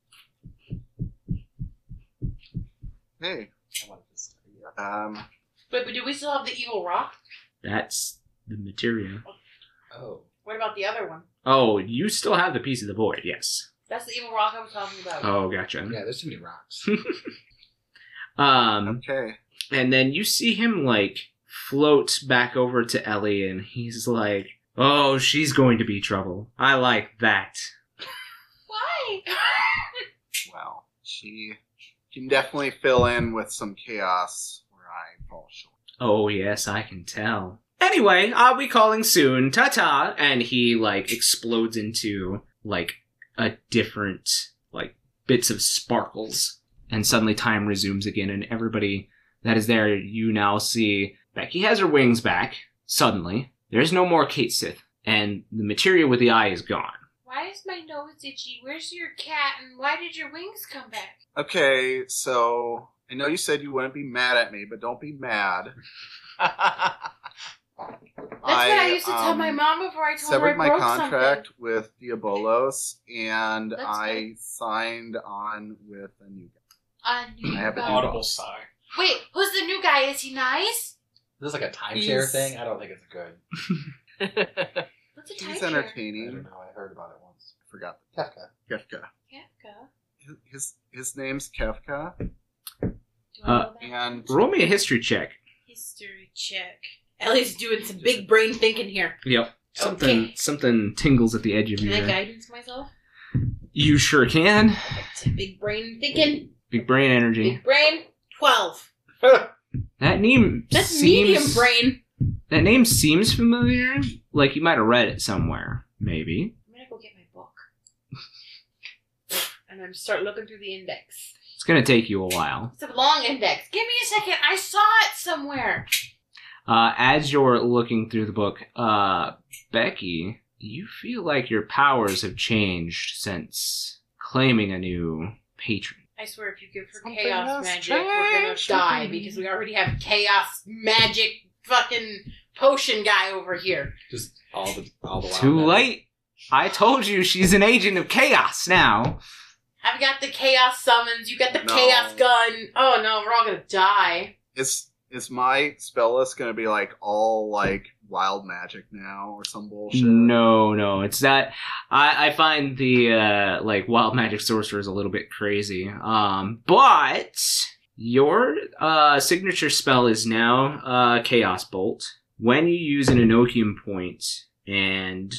Hey, I wanted to study it. um, Wait, but do we still have the evil rock? That's the materia. Oh. What about the other one? Oh, you still have the piece of the void, yes. That's the evil rock I was talking about. Oh, gotcha. Yeah, there's too many rocks. Um, okay. and then you see him like float back over to Ellie, and he's like, "Oh, she's going to be trouble. I like that." Why? Well, she can definitely fill in with some chaos where I fall short. Oh yes, I can tell. Anyway, I'll be calling soon. Ta ta! And he like explodes into like a different like bits of sparkles, and suddenly time resumes again, and everybody that is there, you now see Becky has her wings back. Suddenly, there's no more Cait Sith, and the materia with the eye is gone. Why is my nose itchy? Where's your cat? And why did your wings come back? Okay, so I know you said you wouldn't be mad at me, but don't be mad. That's what I used to tell my um, mom before I told her I severed my broke contract with Diabolos, and That's I fine. signed on with a new guy. A new I have a guy. Audible sigh. Wait, who's the new guy? Is he nice? This is like a timeshare He's- thing. I don't think it's good. What's a He's timeshare? I don't entertaining. know. I heard about it once. I forgot. Kefka. Kefka. Kefka. His, his his name's Kefka, Do I Uh, that? and Roll me a history check. History check. Ellie's doing some big brain thinking here. Yep. Something Okay. something tingles at the edge of your. Can I your. guidance myself? You sure can. Big brain thinking. Big brain energy. Big brain. Twelve. That name That's seems medium brain. That name seems familiar. Like you might have read it somewhere, maybe. I'm gonna go get my book. and I'm start looking through the index. It's gonna take you a while. It's a long index. Give me a second. I saw it somewhere. Uh, as you're looking through the book, uh, Becky, you feel like your powers have changed since claiming a new patron. I swear, if you give her Something chaos has magic, we're gonna die because we already have chaos magic fucking potion guy over here. Just all the all the Too wild late. I told you she's an agent of chaos now. I've got the chaos summons. You got the No. chaos gun. Oh no, we're all gonna die. Is is my spell list gonna be like all like wild magic now or some bullshit? No, no, it's not. I, I find the uh, like wild magic sorcerers a little bit crazy. Um, but your uh, signature spell is now uh, Chaos Bolt. When you use an Enochian point and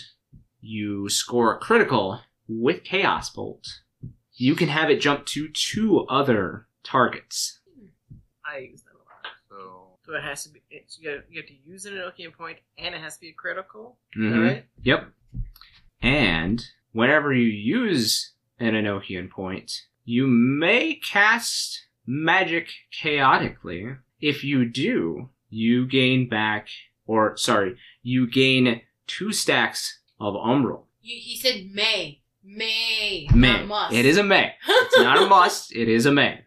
you score a critical with Chaos Bolt, you can have it jump to two other targets. I use that a lot. So So it has to be. It's, you, have, you have to use an Enochian point, and it has to be a critical. Mhm. Alright. Yep. And whenever you use an Enochian point, you may cast magic chaotically. If you do, you gain back, or sorry, you gain two stacks of Umbral. You, he said may. May. May. Must. It is a may. It's not a must. It is a may.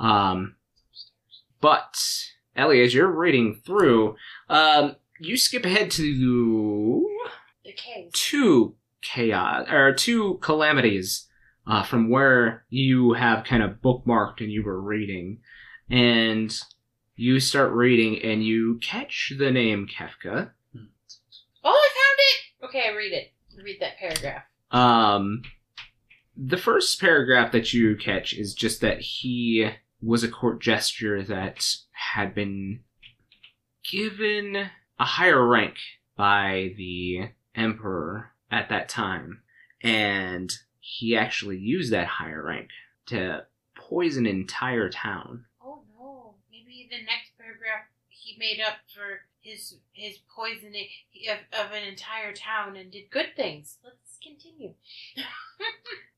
Um, but Ellie, as you're reading through, um, you skip ahead to the two chaos or two calamities uh, from where you have kind of bookmarked and you were reading, and you start reading and you catch the name Kefka. Oh, I found it. Okay, read it. Read that paragraph. Um, the first paragraph that you catch is just that he was a court gesture that had been given a higher rank by the emperor at that time, and he actually used that higher rank to poison an entire town. Oh no. Maybe the next paragraph he made up for his his poisoning of, of an entire town and did good things. Let's continue.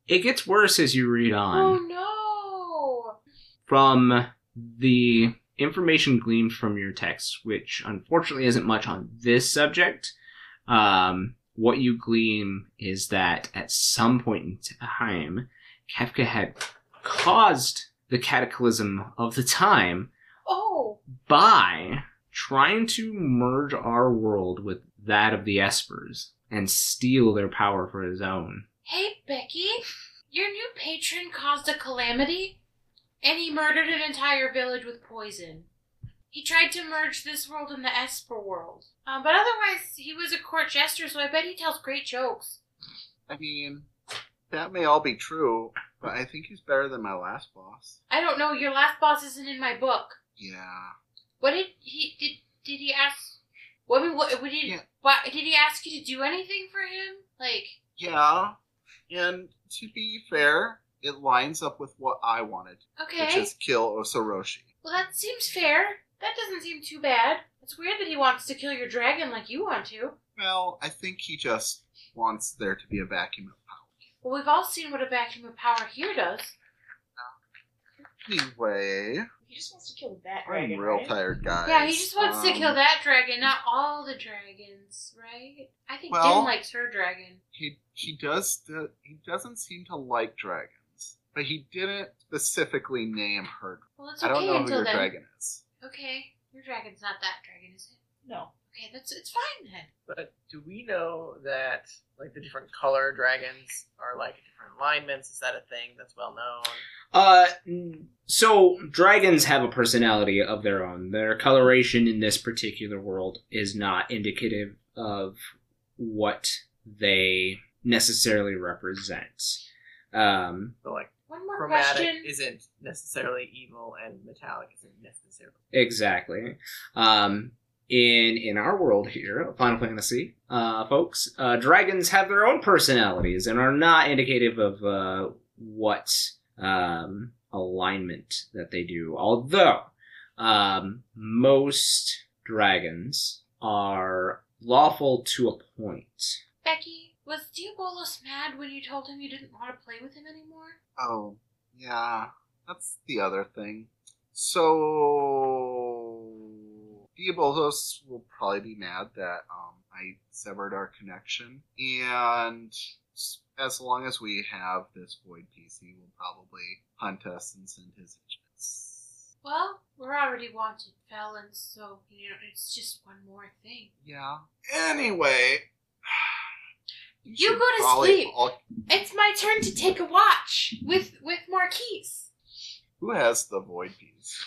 It gets worse as you read on. oh no. from the information gleaned from your text, which unfortunately isn't much on this subject, um, what you glean is that at some point in time, Kefka had caused the cataclysm of the time Oh. by trying to merge our world with that of the Espers and steal their power for his own. Hey Becky, your new patron caused a calamity, and he murdered an entire village with poison. He tried to merge this world and the Esper world. Um, but otherwise, he was a court jester, so I bet he tells great jokes. I mean, that may all be true, but I think he's better than my last boss. I don't know. Your last boss isn't in my book. Yeah. What did he did? Did he ask? What, I mean, what, what did? Yeah. Why did he ask you to do anything for him? Like, Yeah. And to be fair, it lines up with what I wanted, Okay. which is kill Osoroshi. well that seems fair. That doesn't seem too bad. It's weird that he wants to kill your dragon like you want to. Well, I think he just wants there to be a vacuum of power. Well, we've all seen what a vacuum of power here does. Anyway, He just wants to kill that dragon. I'm real right? tired, guys. Yeah, he just wants to Um, kill that dragon, not all the dragons, right? I think Well- Din likes her dragon. He he does he doesn't seem to like dragons, but he didn't specifically name her. Well, it's I okay don't know who until your then. dragon is. Okay, your dragon's not that dragon, is it? No. Okay, that's it's fine then. But do we know that like the different color dragons are like different alignments? Is that a thing that's well known? Uh, so dragons have a personality of their own. Their coloration in this particular world is not indicative of what they necessarily represent. Um, So like One more chromatic question. isn't necessarily evil, and metallic isn't necessarily. exactly. Um, in in our world here, Final Fantasy, uh, folks, uh, dragons have their own personalities and are not indicative of uh, what um, alignment that they do. Although um, most dragons are lawful to a point. Becky, was Diabolos mad when you told him you didn't want to play with him anymore? Oh, yeah, that's the other thing. So, Diabolos will probably be mad that um, I severed our connection, and as long as we have this void piece, he will probably hunt us and send his agents. Well, we're already wanted felons, so, you know, it's just one more thing. Yeah. Anyway, You should go to sleep. all- It's my turn to take a watch with with Marquies. who has the void piece?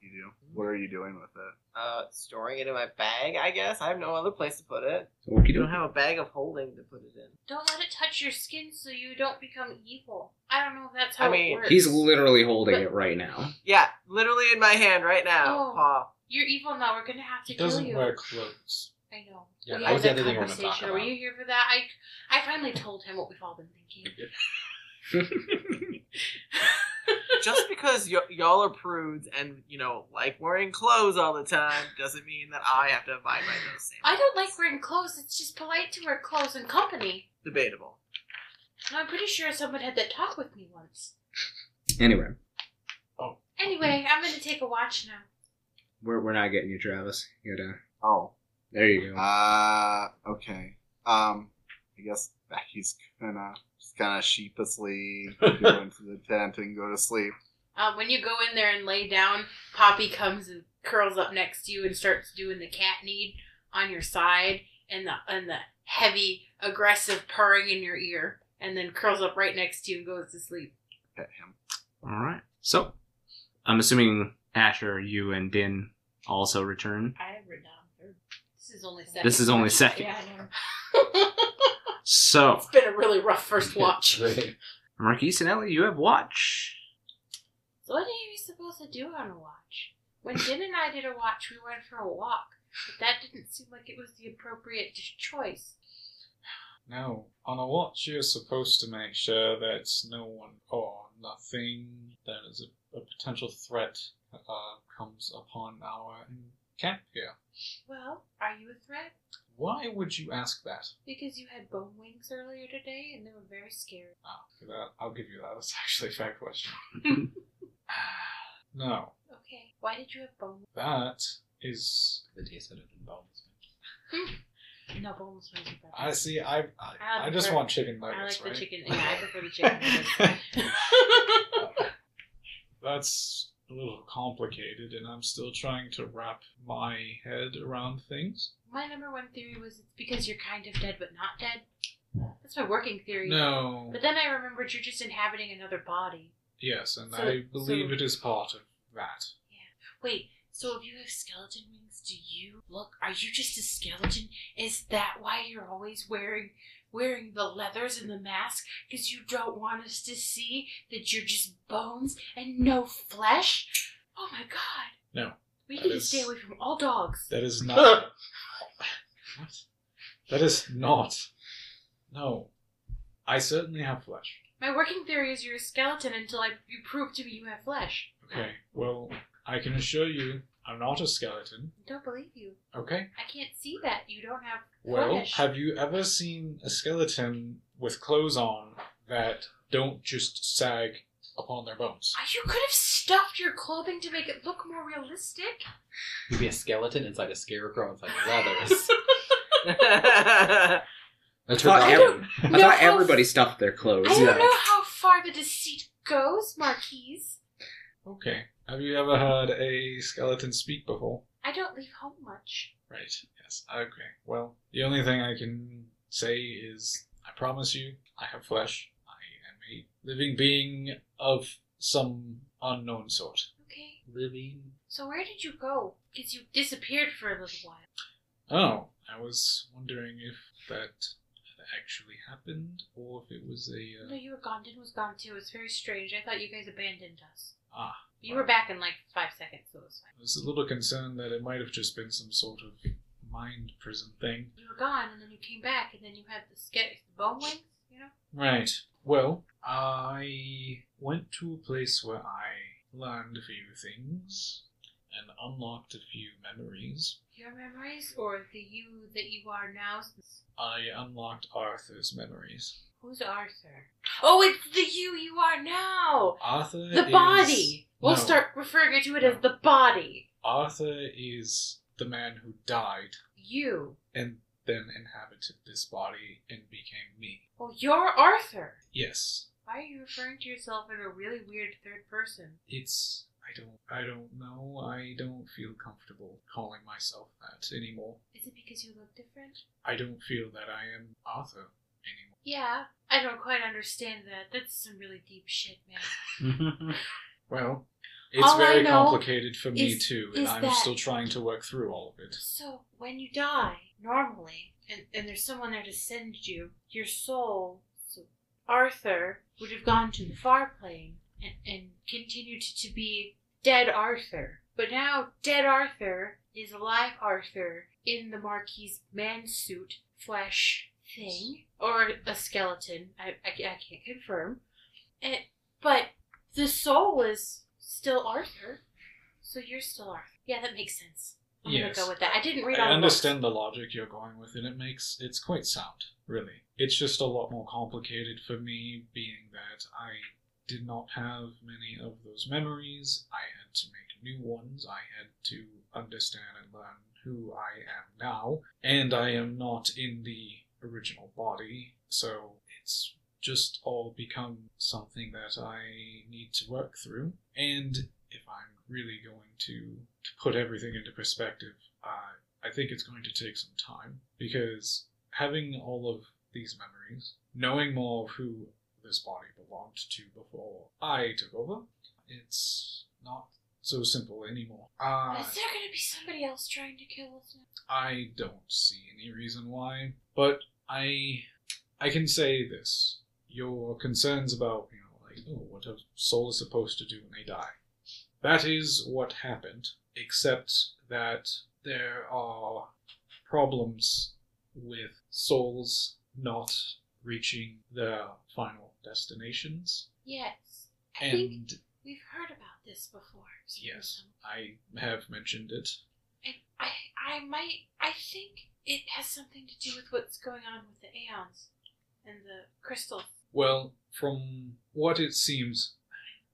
You do. What are you doing with it? Uh, storing it in my bag, I guess. I have no other place to put it. Okie You don't have a bag of holding to put it in. Don't let it touch your skin so you don't become evil. I don't know if that's how I mean, it works. He's literally holding But- it right now. Yeah, literally in my hand right now, Oh. Paw. You're evil now. We're gonna have to He kill doesn't wear clothes. I know. Yeah, we that had was the that other thing I wanted to talk conversation. Were you here for that? I I finally told him what we've all been thinking. Just because y- y'all are prudes and, you know, like wearing clothes all the time doesn't mean that I have to abide by those same I don't like wearing clothes. It's just polite to wear clothes in company. Debatable. And I'm pretty sure someone had that talk with me once. Anyway, Oh. Anyway, I'm gonna take a watch now. we're, we're not getting you, Travis. You gotta. Oh. There you go. Uh, okay. Um, I guess Becky's gonna just kind of sheepishly go into the tent and go to sleep. Um, when you go in there and lay down, Poppy comes and curls up next to you and starts doing the cat knead on your side and the and the heavy aggressive purring in your ear, and then curls up right next to you and goes to sleep. Pet him. All right. So, I'm assuming Asher, you, and Din also return. I have written down third. This is only second. This is only second. Yeah, So, it's been a really rough first watch. Marquies and Ellie, you have watch. So what are you supposed to do on a watch? When Din and I did a watch, we went for a walk, but that didn't seem like it was the appropriate choice. No, on a watch you're supposed to make sure that no one or nothing that is a, a potential threat uh, comes upon our camp here. Well, are you a threat? Why would you ask that? Because you had bone wings earlier today, and they were very scary. Ah, for that I'll give you that. That's actually a fair question. no, Okay, why did you have bone? that is. The taste better than bones. No, boneless wings are better. I see. I I I, I just want chicken nuggets. I nuggets, like the chicken. Yeah, I prefer the chicken. nuggets. That's a little complicated, and I'm still trying to wrap my head around things. my number one theory was it's because you're kind of dead but not dead. That's my working theory. No. But then I remembered you're just inhabiting another body. Yes, and So- I believe so- it is part of that. Yeah. Wait, so if you have skeleton wings, do you look? Are you just a skeleton? Is that why you're always wearing wearing the leathers and the mask? Because you don't want us to see that you're just bones and no flesh? Oh my god! No. We That need to is- stay away from all dogs. That is not. what? That is not. No. I certainly have flesh. My working theory is you're a skeleton until I you prove to me you have flesh. Okay, well, I can assure you I'm not a skeleton. I don't believe you. Okay? I can't see that. You don't have Well, flesh. have you ever seen a skeleton with clothes on that don't just sag upon their bones? Ah, You could have stuffed your clothing to make it look more realistic. You'd be a skeleton inside a scarecrow inside leathers. I That's thought, I ev- don't I know thought how- everybody stuffed their clothes. I don't Yeah. know how far the deceit goes, Marquies. Okay. Have you ever heard a skeleton speak before? I don't leave home much. Right. Yes. Okay. Well, the only thing I can say is I promise you, I have flesh. I am a living being of some unknown sort. Okay. Living. So where did you go? Because you disappeared for a little while. Oh, I was wondering if that actually happened or if it was a. No, Uh, you were gone. Din was gone too. It was very strange. I thought you guys abandoned us. ah. You were back in like five seconds, so it was fine. I was a little concerned that it might have just been some sort of mind prison thing. You were gone, and then you came back, and then you had the ske- the bone wings, you know? Right. Well, I went to a place where I learned a few things and unlocked a few memories. Your memories or the you that you are now? I unlocked Arthur's memories. Who's Arthur? Oh, it's the you you are now! Arthur The is- body! We'll No. start referring to it as the body. Arthur is the man who died You. and then inhabited this body and became me. Well, you're Arthur. Yes, Why are you referring to yourself in a really weird third person? it's I don't I don't know. I don't feel comfortable calling myself that anymore. Is it because you look different? I don't feel that I am Arthur anymore. Yeah, I don't quite understand that. That's some really deep shit, man. Well, it's All very complicated for me is- too, and I'm that- still trying to work through all of it. So, when you die, normally, and, and there's someone there to send you, your soul, so Arthur, would have gone to the far plane and, and continued to be dead Arthur. But now, dead Arthur is alive Arthur in the Marquies man suit flesh thing, or a skeleton. I, I, I can't confirm. And, but the soul is still Arthur, so you're still Arthur. Yeah, that makes sense. I'm Yes. gonna go with that. I didn't read I all the understand the logic you're going with, and it makes it's quite sound, really. It's just a lot more complicated for me, being that I did not have many of those memories. I had to make new ones. I had to understand and learn who I am now, and I am not in the original body, so it's just all become something that I need to work through. And if I'm really going to, to put everything into perspective, uh, I think it's going to take some time because having all of these memories, knowing more of who this body belonged to before I took over, it's not so simple anymore. Uh, Is there gonna be somebody else trying to kill us now? I don't see any reason why, but I I can say this: your concerns about you know like oh what a soul is supposed to do when they die. That is what happened, except that there are problems with souls not reaching their final destinations, Yes. I and we've heard about this before. yes, I have mentioned it. And I, I might, I think it has something to do with what's going on with the aeons and the crystal. Well, from what it seems,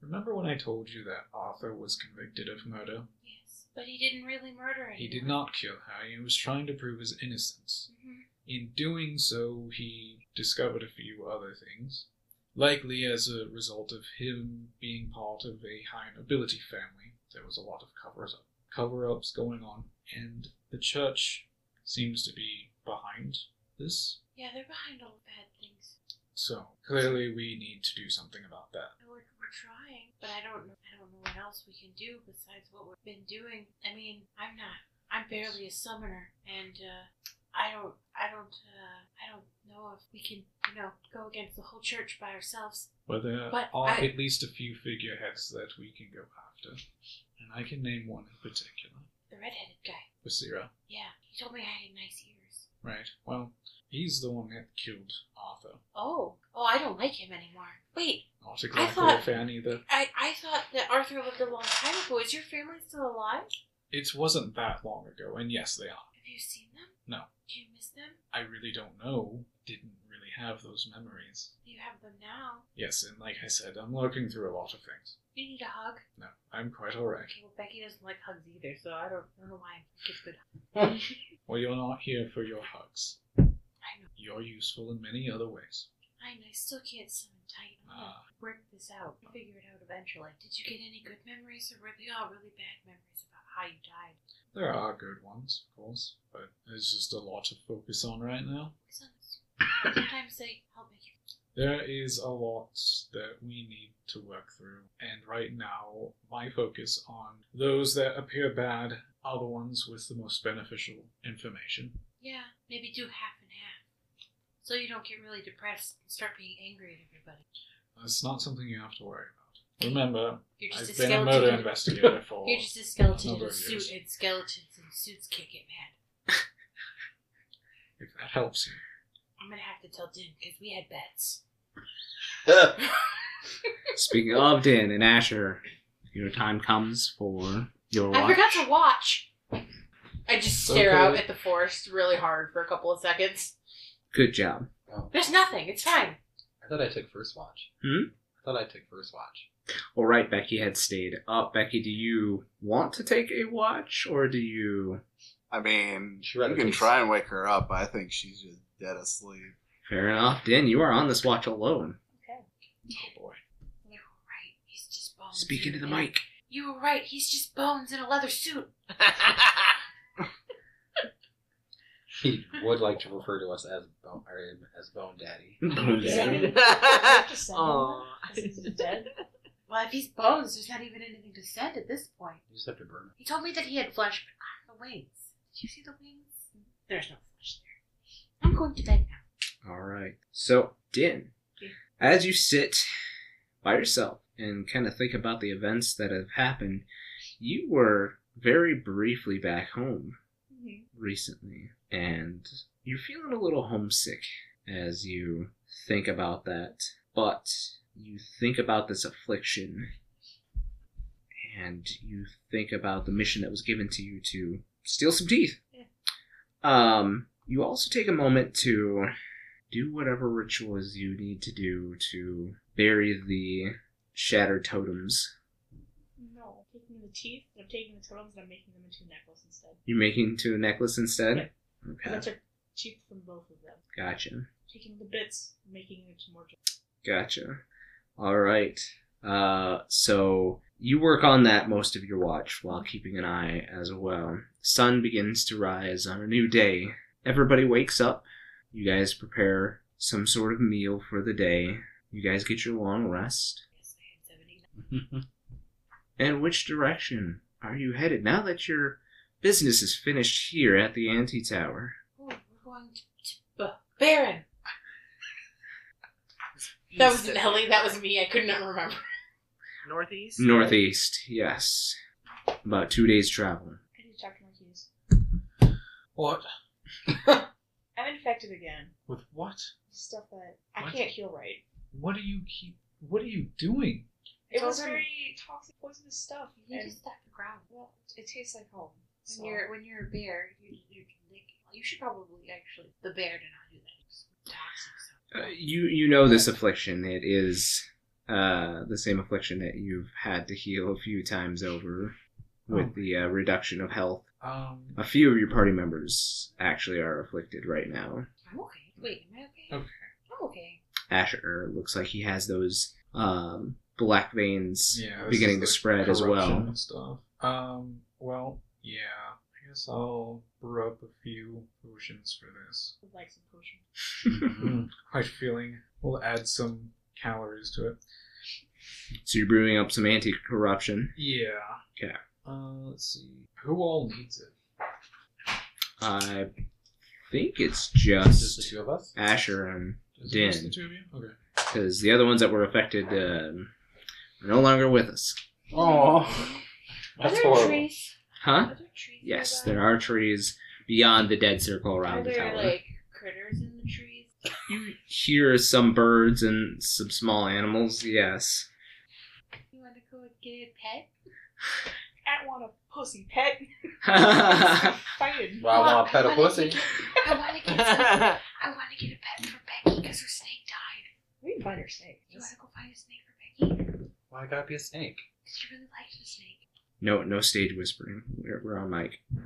remember when I told you that Arthur was convicted of murder? Yes, but he didn't really murder anyone. He did not kill her, he was trying to prove his innocence. Mhm. In doing so, he discovered a few other things, likely as a result of him being part of a high nobility family. There was a lot of covers up, cover ups going on, and the church seems to be behind this. Yeah, they're behind all the bad things. So clearly, we need to do something about that. And We're, we're trying, but I don't know. I don't know what else we can do besides what we've been doing. I mean, I'm not. I'm barely a summoner, and uh, I don't. I don't. Uh, I don't know if we can, you know, go against the whole church by ourselves. But there But are I- at least a few figureheads that we can go after. And I can name one in particular. The redheaded guy. Basira. Yeah, he told me I had nice ears. Right. Well, he's the one that killed Arthur. Oh, oh, I don't like him anymore. Wait, Not exactly thought- a fan either. I, I thought that Arthur lived a long time ago. Is your family still alive? It wasn't that long ago, and yes, they are. Have you seen them? No. Do you miss them? I really don't know. Didn't really have those memories. You have them now. Yes, and like I said, I'm looking through a lot of things. You need a hug. No, I'm quite alright. Okay, well Becky doesn't like hugs either, so I don't, I don't know why I give good. Well, you're not here for your hugs. I know. You're useful in many other ways. I know. I still can't summon Titan. Ah. work this out. Figure it out eventually. Did you get any good memories, or were they all really bad memories about how you died? There are good ones, of course, but there's just a lot to focus on right now. Sometimes they help make you. There is a lot that we need to work through, and right now, my focus on those that appear bad are the ones with the most beneficial information. Yeah, maybe do half, so you don't get really depressed and start being angry at everybody. That's not something you have to worry about. Remember, You're just I've a been a skeleton. murder in- investigator for You're just a skeleton in a suit, years. and skeletons and suits can't get mad. If that helps you. I'm gonna have to tell Din because we had bets. Speaking of Din and Asher, your time comes for your watch. I forgot to watch. I just stare Okay. out at the forest really hard for a couple of seconds. Good job. There's nothing. It's fine. I thought I took first watch. Hmm? I thought I took first watch. All right, Becky had stayed up. Becky, do you want to take a watch, or do you? I mean, She you it, can please. try and wake her up. I think she's just dead asleep. Fair enough, Din. You are on this watch alone. Okay. Oh boy. You were right. He's just bones. Speak into the mic. You were right. He's just bones in a leather suit. He would like to refer to us as Bone, or as Bone Daddy. Aw. Is he dead? Well, if he's bones, there's not even anything to send at this point. You just have to burn him. He told me that he had flesh, but not the wings. Did you see the wings? There's no flesh there. I'm going to bed now. All right. So, Din, as you sit by yourself and kind of think about the events that have happened, you were very briefly back home mm-hmm. recently, and you're feeling a little homesick as you think about that. But you think about this affliction, and you think about the mission that was given to you to steal some teeth. Um, you also take a moment to do whatever rituals you need to do to bury the shattered totems. No, I'm taking the teeth. I'm taking the totems and I'm making them into a necklace instead. You're making into a necklace instead? Yeah. 'Cause I Okay. took teeth from both of them. Gotcha. Taking the bits, making it into more. Gotcha. All right. Uh, so you work on that most of your watch while keeping an eye as well. Sun begins to rise on a new day. Everybody wakes up. You guys prepare some sort of meal for the day. You guys get your long rest. Yes, I had 79. And which direction are you headed now that your business is finished here at the Anti Tower? Oh, we're going to, to B- Baron. That was Nelly. That was me. I could not remember. Northeast? Northeast, yes. About two days travel. I need to talk to Marquies. What? I'm infected again. With what? Stuff that I can't heal right. What do you keep? What are you doing? It Told was him- very toxic, poisonous stuff. You and, just stop the ground. well, it tastes like home. When you're when you're a bear, you you can. You should probably actually the bear did not do that. It's toxic. So. Uh, you you know this affliction. It is uh, the same affliction that you've had to heal a few times over with Oh. the uh, reduction of health. Um. A few of your party members actually are afflicted right now. I'm okay. Wait, am I okay? Okay. I'm okay. Asher looks like he has those um, black veins Yeah. beginning to the spread as well. Stuff. Um. Well. Yeah. I guess I'll brew up a few potions for this. I'd like some potion. Mm, Quite feeling. We'll add some calories to it. So you're brewing up some anti-corruption. Yeah. Okay. Uh, let's see. Who all needs it? I think it's Just just the two of us? Asher and Is it just Din. the two of you? Okay. because the other ones that were affected um, are no longer with us. Oh, that's horrible. trees? Huh? Are there trees? Yes, nearby? there are trees beyond the dead circle Are around the there tower. like critters in the trees? You hear some birds and some small animals. Yes. You want to go get a pet? I want a pussy pet. That's Fighting. Well, I want to pet a I pussy. get- I want to get some, I want to get a pet for Becky because her snake died. We can find her snake. You want to go find a snake for Becky? Why gotta be a snake? Because she really likes the snake. No, no stage whispering. We're, we're on mic. Oh,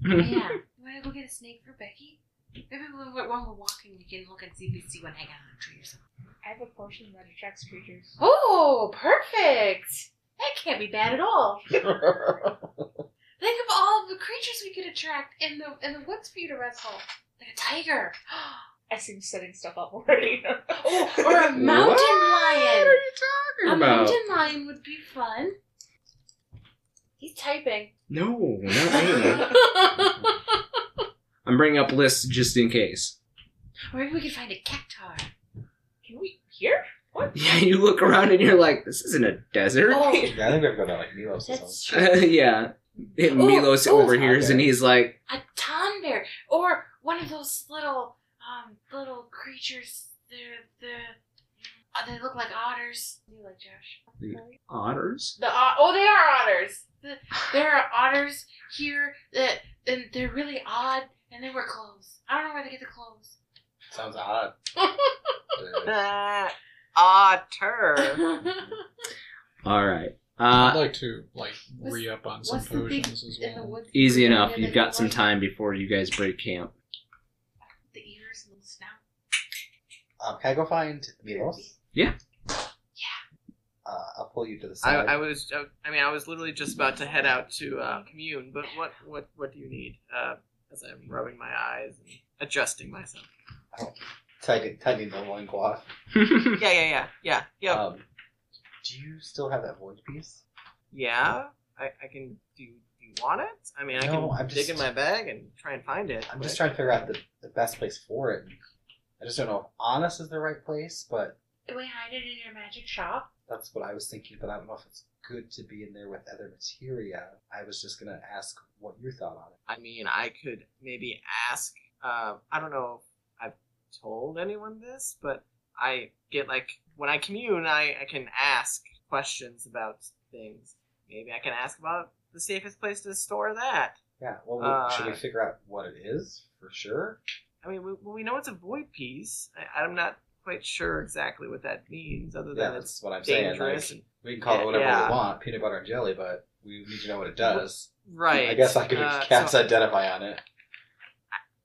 yeah. You want to go get a snake for Becky? Maybe when we're, when we're walking, we can look and see if we see one hang out on a tree or something. I have a potion that attracts creatures. Oh, perfect! That can't be bad at all. Think of all of the creatures we could attract in the in the woods for you to wrestle, like a tiger, I seem setting stuff up already. oh, or a mountain What lion. are you talking A about? A mountain lion would be fun. He's typing. No, not me. I'm bringing up lists just in case. or maybe we could find a cactuar. Can we here? What? Yeah, you look around and you're like, this isn't a desert. Oh, Yeah, I think we have to go to like Milos or that's something. true. yeah. And Oh, Milos oh, overhears and he's like, A Tonberry, or one of those little um little creatures. The the Oh, they look like otters. You like Josh? The otters? The ot- oh, they are otters. The, there are otters here that and they're really odd, and they wear clothes. I don't know where they get the clothes. Sounds odd. Ah, otter. All right. I'd Uh, like to like What's- re up on some What's the big potions as in the well. woods? easy enough. You've got some time before you guys break camp. The ears and the snout. Um, can I go find Milos? Yeah. Yeah. Uh, I'll pull you to the I, side. I was, uh, I mean, I was literally just about to head out to uh, commune, but what, what, what do you need? Uh, as I'm rubbing my eyes and adjusting myself. Tighten, tightening the loincloth. Yeah, yeah, yeah, yeah, yeah, Um, do you still have that void piece? yeah. I, I can. Do you, do you want it? I mean, I No, can I'm dig just- in my bag and try and find it. I'm but- just trying to figure out the, the best place for it. I just don't know if honest is the right place, but Can we hide it in your magic shop? that's what I was thinking. But I don't know if it's good to be in there with other materia. I was just gonna ask what your thought on it. I mean, I could maybe ask. Uh, I don't know if I've told anyone this, but I get like when I commune, I, I can ask questions about things. Maybe I can ask about the safest place to store that. Yeah. Well, Uh, should we figure out what it is for sure? I mean, we, well, we know it's a void piece. I, I'm not quite sure exactly what that means, other Yeah, than it's that's what I'm saying. dangerous. Like, we can call Yeah, it whatever yeah. we want, peanut butter and jelly, but we need to know what it does. right. I guess I could Uh, cast so- identify on it.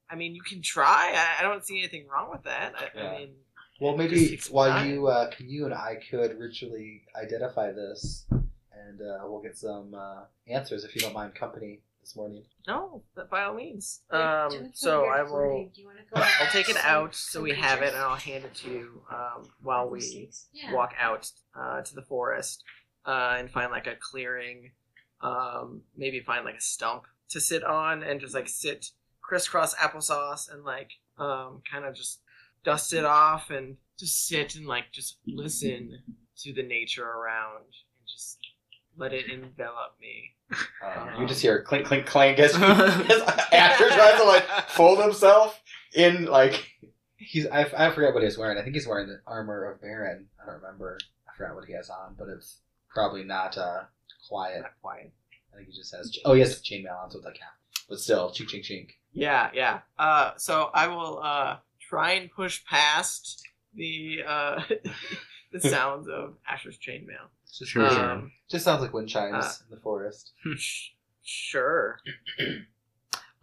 I mean, you can try. I, I don't see anything wrong with that. I, Yeah. I mean, Well, Just maybe explain while it. you uh, commune, I could ritually identify this, and uh, we'll get some uh, answers if you don't mind company this morning. no, but by all means. Um, so I will. flirting. Do you want to go? I'll take it out so we have it, and I'll hand it to you um, while we walk out uh, to the forest uh, and find like a clearing. Um, maybe find like a stump to sit on and just like sit crisscross applesauce and like um, kind of just dust it off and just sit and like just listen to the nature around and just let it envelop me. Um, you just hear clink, clink, clank as, as Asher tries to like fold himself in like he's I, I forget what he's wearing. I think he's wearing the armor of Baron. I don't remember. I forgot what he has on, but it's probably not uh, quiet. Not quiet. I think he just has. Oh, he has chainmail on, so it's like half. But still, chink, chink, chink. Yeah, yeah. Uh, so I will uh, try and push past the uh, the sounds of Asher's chainmail. Just, Sure, sure. Um, just sounds like wind chimes uh, in the forest. sure.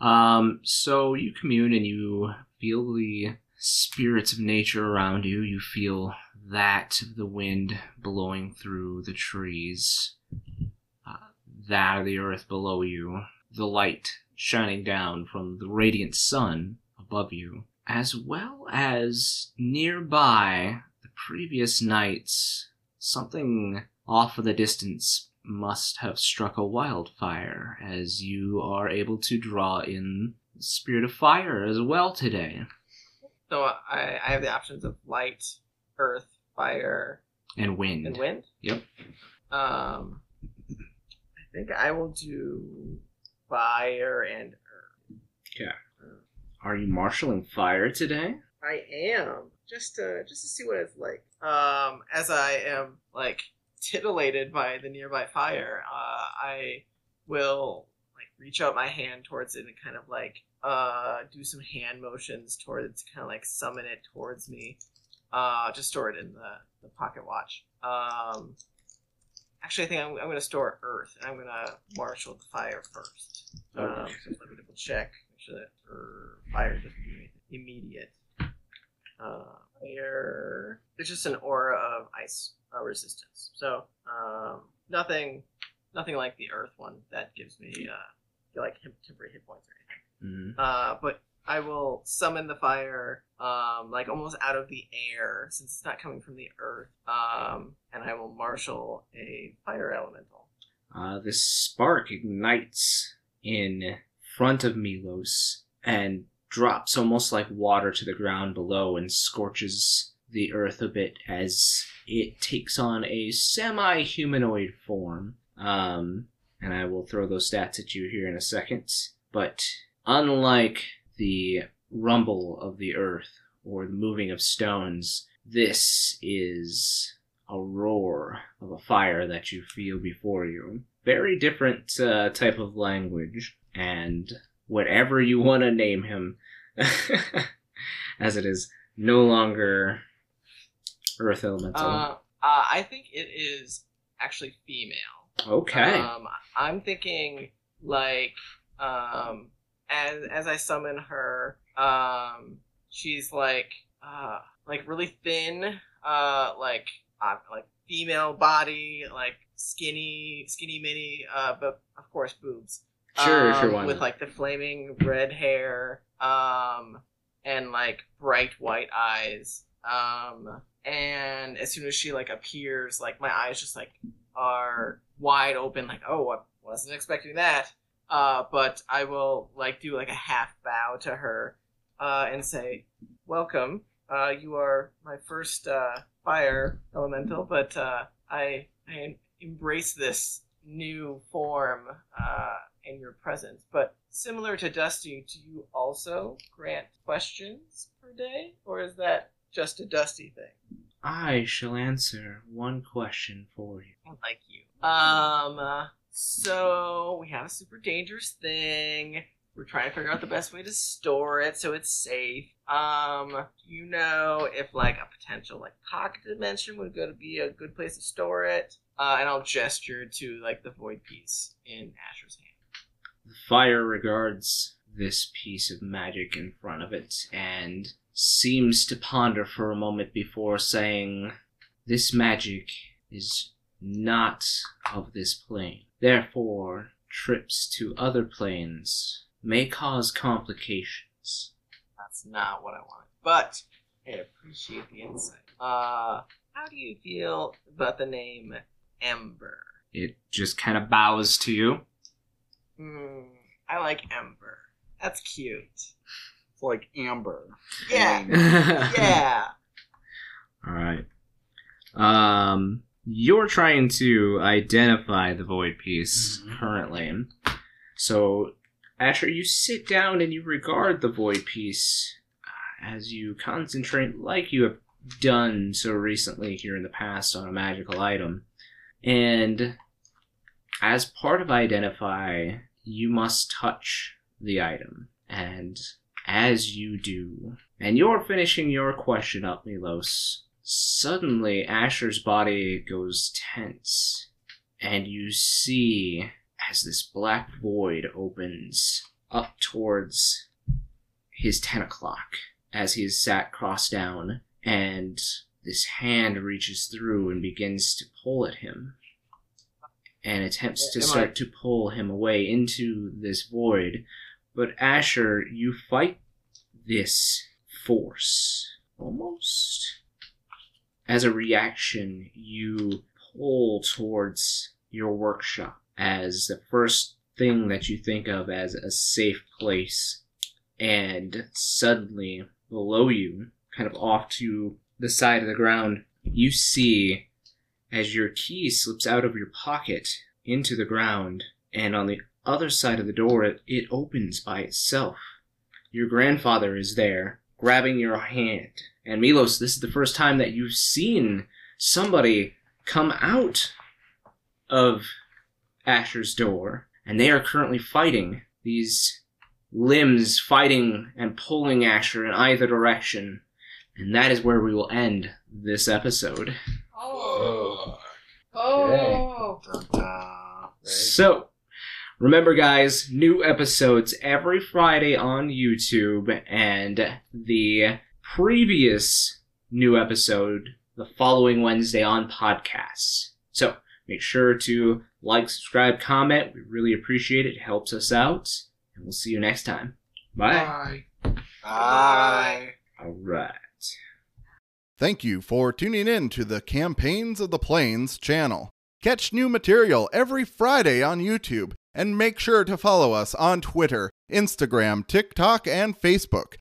Um, so you commune and you feel the spirits of nature around you. You feel that of the wind blowing through the trees, uh, that of the earth below you, the light shining down from the radiant sun above you, as well as nearby the previous nights, something off in the distance must have struck a wildfire, as you are able to draw in spirit of fire as well today. So I, I have the options of light, earth, fire, And wind. and wind. Yep. Um, I think I will do fire and earth. Are you marshaling fire today? I am just to just to see what it's like. Um, as I am like titillated by the nearby fire, uh, I will like reach out my hand towards it and kind of like uh do some hand motions towards kind of like summon it towards me. Uh, just store it in the the pocket watch. Um, actually, I think I'm, I'm going to store Earth and I'm going to marshal the fire first. Um, Okay. so let me double check. Make sure that er, fire doesn't do anything immediate. Uh, fire. It's just an aura of ice uh, resistance. So um, nothing, nothing like the Earth one that gives me uh, like temporary hit points or anything. Mm. Uh, but I will summon the fire, um, like almost out of the air, since it's not coming from the earth. Um, and I will marshal a fire elemental. Uh, this spark ignites in front of Milos and drops almost like water to the ground below and scorches the earth a bit as it takes on a semi humanoid form. Um, and I will throw those stats at you here in a second. But unlike the rumble of the earth or the moving of stones, This is a roar of a fire that you feel before you. Very different uh, type of language, and whatever you want to name him, as it is no longer Earth Elemental. Uh, uh, I think it is actually female. okay. Um, I'm thinking like um, as as I summon her, um, she's like uh, like really thin, uh, like uh, like female body, like skinny, skinny mini, uh, but of course boobs. Sure, um, sure, why With like the flaming red hair, um, and like bright white eyes. Um, and as soon as she like appears, like my eyes just like are wide open, like oh, I wasn't expecting that. Uh, but I will like do like a half bow to her, uh, and say, "Welcome. Uh, you are my first uh, fire elemental, but uh, I I embrace this new form in your presence. But similar to Dusty, do you also grant questions per day, or is that just a Dusty thing? I shall answer one question for you. I like you. Um. uh, So we have a super dangerous thing. We're trying to figure out the best way to store it so it's safe. Um, you know if like a potential like pocket dimension would go to be a good place to store it? Uh, and I'll gesture to like the void piece in Asher's hand. The fire regards this piece of magic in front of it and seems to ponder for a moment before saying, This magic is not of this plane. Therefore, trips to other planes may cause complications. That's not what I wanted, but I appreciate the insight. Uh, how do you feel about the name Ember? It just kind of bows to you. Hmm, I like Ember. That's cute. It's like Amber. Yeah. yeah. Yeah. All right. Um, you're trying to identify the void piece currently. So, Asher, you sit down and you regard the void piece uh, as you concentrate, like you have done so recently here in the past on a magical item. And as part of identify, you must touch the item. And as you do, and you're finishing your question up, Milos, suddenly Asher's body goes tense, and you see as this black void opens up towards his 10 o'clock as he is sat cross down, and this hand reaches through and begins to pull at him and attempts to Am I- start to pull him away into this void. But Asher, you fight this force almost as a reaction. You pull towards your workshop as the first thing that you think of as a safe place, and suddenly below you, kind of off to the side of the ground, you see as your key slips out of your pocket into the ground, and on the other side of the door, it, it opens by itself. Your grandfather is there, grabbing your hand. And Milos, this is the first time that you've seen somebody come out of Asher's door, and they are currently fighting. These limbs fighting and pulling Asher in either direction. And that is where we will end this episode. Oh. Oh. Oh. Dun-dun. So, remember, guys, new episodes every Friday on YouTube, and the previous new episode the following Wednesday on podcasts. So, make sure to like, subscribe, comment. We really appreciate it. It helps us out. And we'll see you next time. Bye. Bye. Bye. All right. Thank you for tuning in to the Campaigns of the Plains channel. Catch new material every Friday on YouTube and make sure to follow us on Twitter, Instagram, TikTok, and Facebook